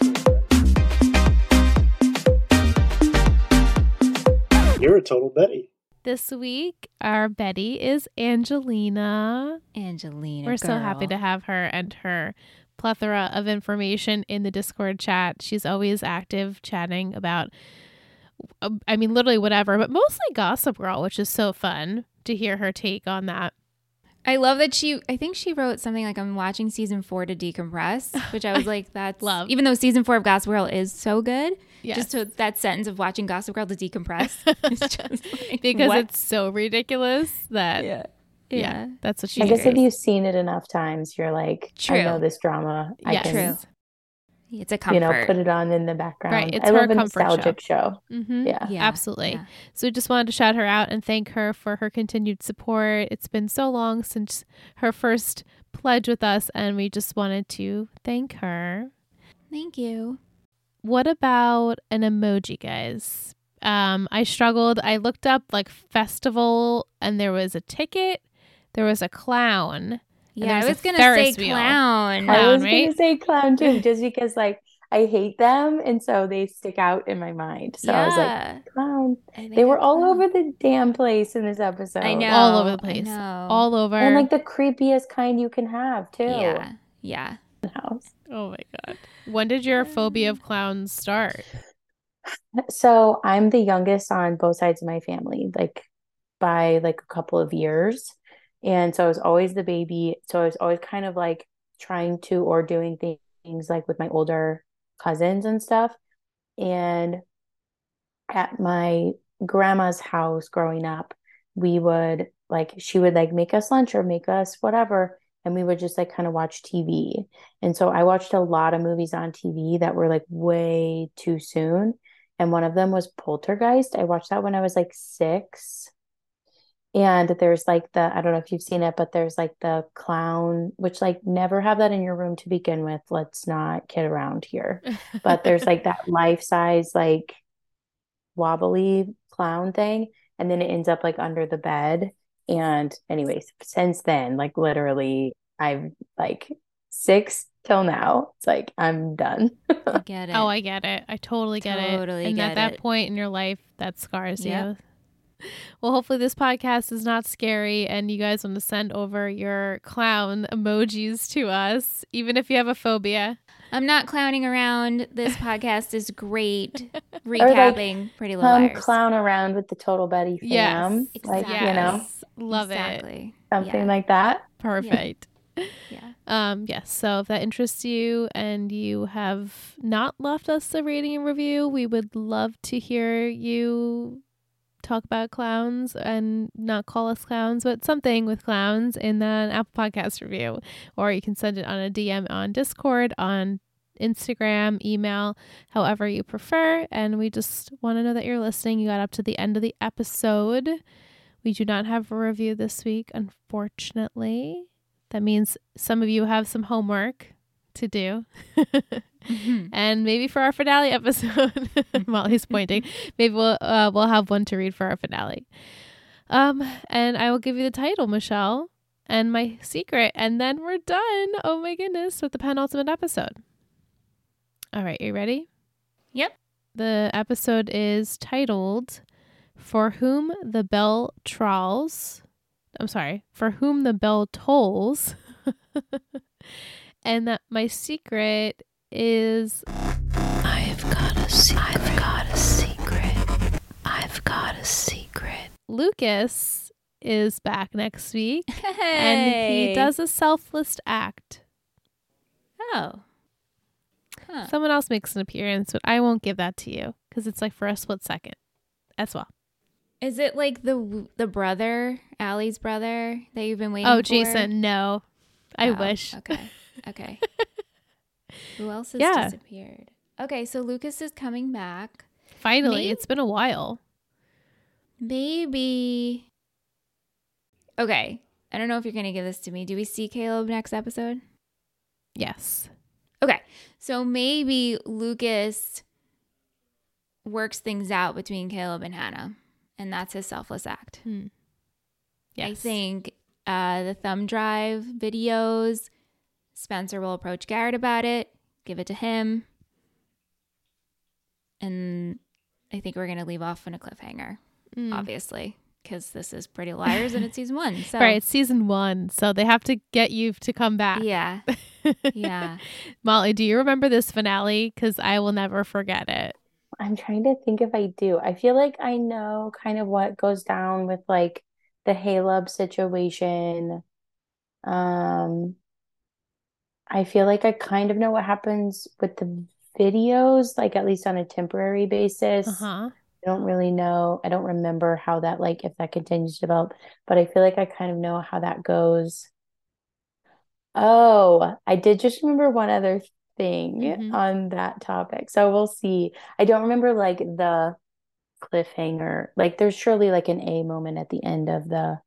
You're a total Betty. This week, our Betty is Angelina. Angelina. We're so happy to have her and her plethora of information in the Discord chat. She's always active chatting about, uh, I mean, literally whatever, but mostly Gossip Girl, which is so fun to hear her take on that. I love that she. I think she wrote something like, "I'm watching season four to decompress," [LAUGHS] which I was like, "That's Love. Even though season four of Gossip Girl is so good, Yes. just to, that sentence of watching Gossip Girl to decompress [LAUGHS] is just like, because what? it's so ridiculous that yeah, yeah. that's what she I guess if you've seen it enough times, you're like, I know this drama. I Yes. can, True. It's a comfort. you know, put it on in the background. Right, it's I her love a comfort show. nostalgic show. Mhm. Yeah. Yeah, Absolutely. yeah. So we just wanted to shout her out and thank her for her continued support. It's been so long since her first pledge with us, and we just wanted to thank her. Thank you. What about an emoji, guys? Um, I struggled. I looked up like festival, and there was a ticket. There was a clown. Yeah, I was gonna say wheel. clown. Clown, I was right? gonna say clown too, just because like I hate them and so they stick out in my mind. So I was like, clown. They were all clown. over the damn place in this episode. I know. All over the place. All over. And like the creepiest kind you can have too. Yeah. Yeah. house. oh my god. When did your phobia of clowns start? So I'm the youngest on both sides of my family, like by like a couple of years. And so I was always the baby. So I was always kind of like trying to or doing things like with my older cousins and stuff. And at my grandma's house growing up, we would like she would like make us lunch or make us whatever, and we would just like kind of watch TV. And so I watched a lot of movies on TV that were like way too soon. And one of them was Poltergeist. I watched that when I was like six. And there's like the, I don't know if you've seen it, but there's like the clown, which like never have that in your room to begin with. Let's not kid around here. But there's like that [LAUGHS] life size, like wobbly clown thing. And then it ends up like under the bed. And anyways, since then, like literally, I've like six till now. It's like I'm done. I [LAUGHS] get oh, it. Oh, I get it. I totally get it. Totally and get at that point in your life, that scars Yep. you. Well, hopefully this podcast is not scary and you guys want to send over your clown emojis to us, even if you have a phobia. I'm not clowning around. This [LAUGHS] podcast is great. like, Recapping Pretty Little Come Liars. clown around with the Total Betty Yes, fam. Like, you know, exactly. Love it. something Yeah. like that. Perfect. Yeah. [LAUGHS] Um, yes. So if that interests you and you have not left us a rating and review, we would love to hear you talk about clowns and not call us clowns, but something with clowns in the Apple Podcast review. Or you can send it on a DM on Discord, on Instagram, email, however you prefer. And we just want to know that you're listening. You got up to the end of the episode. We do not have a review this week, unfortunately. That means some of you have some homework to do. [LAUGHS] Mhm. and maybe for our finale episode, [LAUGHS] Molly's pointing, maybe we'll uh, we'll have one to read for our finale. Um, and I will give you the title, Michelle, and my secret, and then we're done. Oh my goodness, with the penultimate episode. All right, you ready? Yep. The episode is titled "For Whom the Bell Trolls." I'm sorry, "For Whom the Bell Tolls," [LAUGHS] and that my secret is I've got a secret. I've got a secret. I've got a secret. Lucas is back next week and he does a selfless act. Oh. Huh. Someone else makes an appearance, but I won't give that to you because it's like for a split second as well. Is it like the the brother, Allie's brother that you've been waiting Oh, for? Jason, no. I Oh, wish. Okay. Okay. [LAUGHS] Who else has Yeah. disappeared? Okay, so Lucas is coming back. Finally, Maybe- it's been a while. Maybe. Okay. I don't know if you're going to give this to me. Do we see Caleb next episode? Yes. Okay. So maybe Lucas works things out between Caleb and Hannah, and that's his selfless act. Hmm. Yes. I think uh, the thumb drive videos, Spencer will approach Garrett about it, give it to him. And I think we're going to leave off on a cliffhanger, Mm. obviously, because this is Pretty Liars and it's season one. [LAUGHS] So, Right, it's season one, so they have to get you to come back. yeah, [LAUGHS] yeah. Molly, do you remember this finale? Because I will never forget it. I'm trying to think if I do. I feel like I know kind of what goes down with like the Haleb situation. Um, I feel like I kind of know what happens with the videos, like at least on a temporary basis. Uh huh. I don't really know. I don't remember how that like if that continues to develop, but I feel like I kind of know how that goes. Oh, I did just remember one other thing Mhm. on that topic. So we'll see. I don't remember like the cliffhanger. Like there's surely like an A moment at the end of the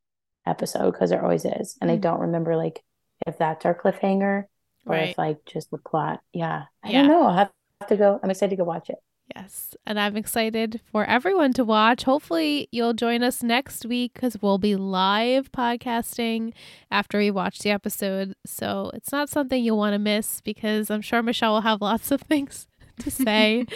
episode because there always is. And I Mhm. don't remember like if that's our cliffhanger or Right. if like just the plot. Yeah. I Yeah. don't know. I'll have to go. I'm excited to go watch it. Yes. And I'm excited for everyone to watch. Hopefully, you'll join us next week because we'll be live podcasting after we watch the episode. So it's not something you'll want to miss because I'm sure Michelle will have lots of [LAUGHS] things to say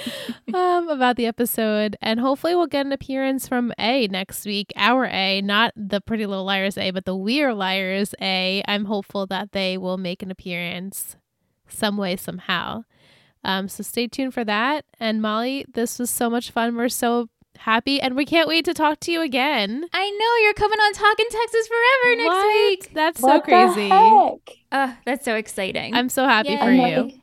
um, about the episode. And hopefully, we'll get an appearance from A next week. Our A, not the Pretty Little Liars A, but the We're Liars A. I'm hopeful that they will make an appearance some way, somehow. Um, so stay tuned for that. And Molly, this was so much fun. We're so happy, and we can't wait to talk to you again. I know you're coming on Talking Texas Forever next What? week. That's so What the crazy. heck? Uh, that's so exciting. I'm so happy for Yay. you.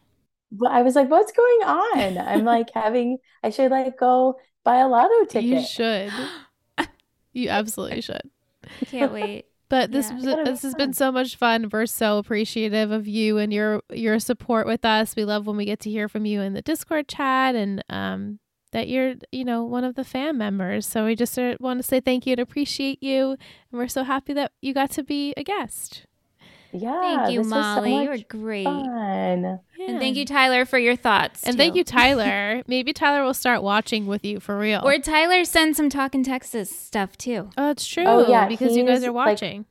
I was like, what's going on? I'm like [LAUGHS] having, I should like go buy a lotto ticket. You should. [LAUGHS] You absolutely should. [LAUGHS] Can't wait. But this Yeah. was, That'll be this has been so much fun. We're so appreciative of you and your your support with us. We love when we get to hear from you in the Discord chat and um that you're you know one of the fan members. So we just uh, want to say thank you and appreciate you, and we're so happy that you got to be a guest. Yeah, Thank you, this was so Molly. you were much great. fun. And thank you, Tyler, for your thoughts. And thank you, [LAUGHS] Tyler. Maybe Tyler will start watching with you for real. Or Tyler send some Talking Texas stuff too. oh, it's true. Oh, yeah, because you guys he's, are like, watching.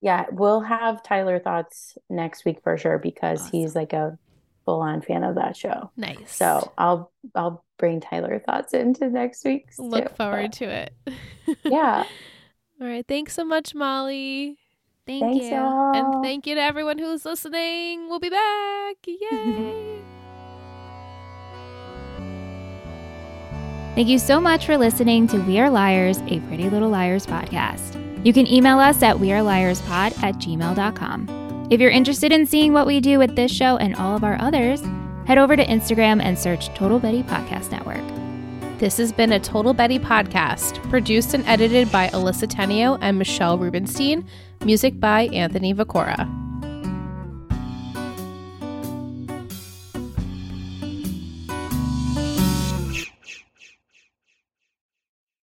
Yeah, we'll have Tyler thoughts next week for sure because he's like a full-on fan of that show. nice. So I'll I'll bring Tyler thoughts into next week's look too, forward but to it. [LAUGHS] yeah. All right. Thanks so much, Molly. Thank Thanks, you. y'all. And thank you to everyone who's listening. We'll be back. Yay. [LAUGHS] Thank you so much for listening to We Are Liars, a Pretty Little Liars podcast. You can email us at weareliarspod at gmail.com. If you're interested in seeing what we do with this show and all of our others, head over to Instagram and search Total Betty Podcast Network. This has been a Total Betty podcast, produced and edited by Alyssa Tenio and Michelle Rubenstein, music by Anthony Viccora.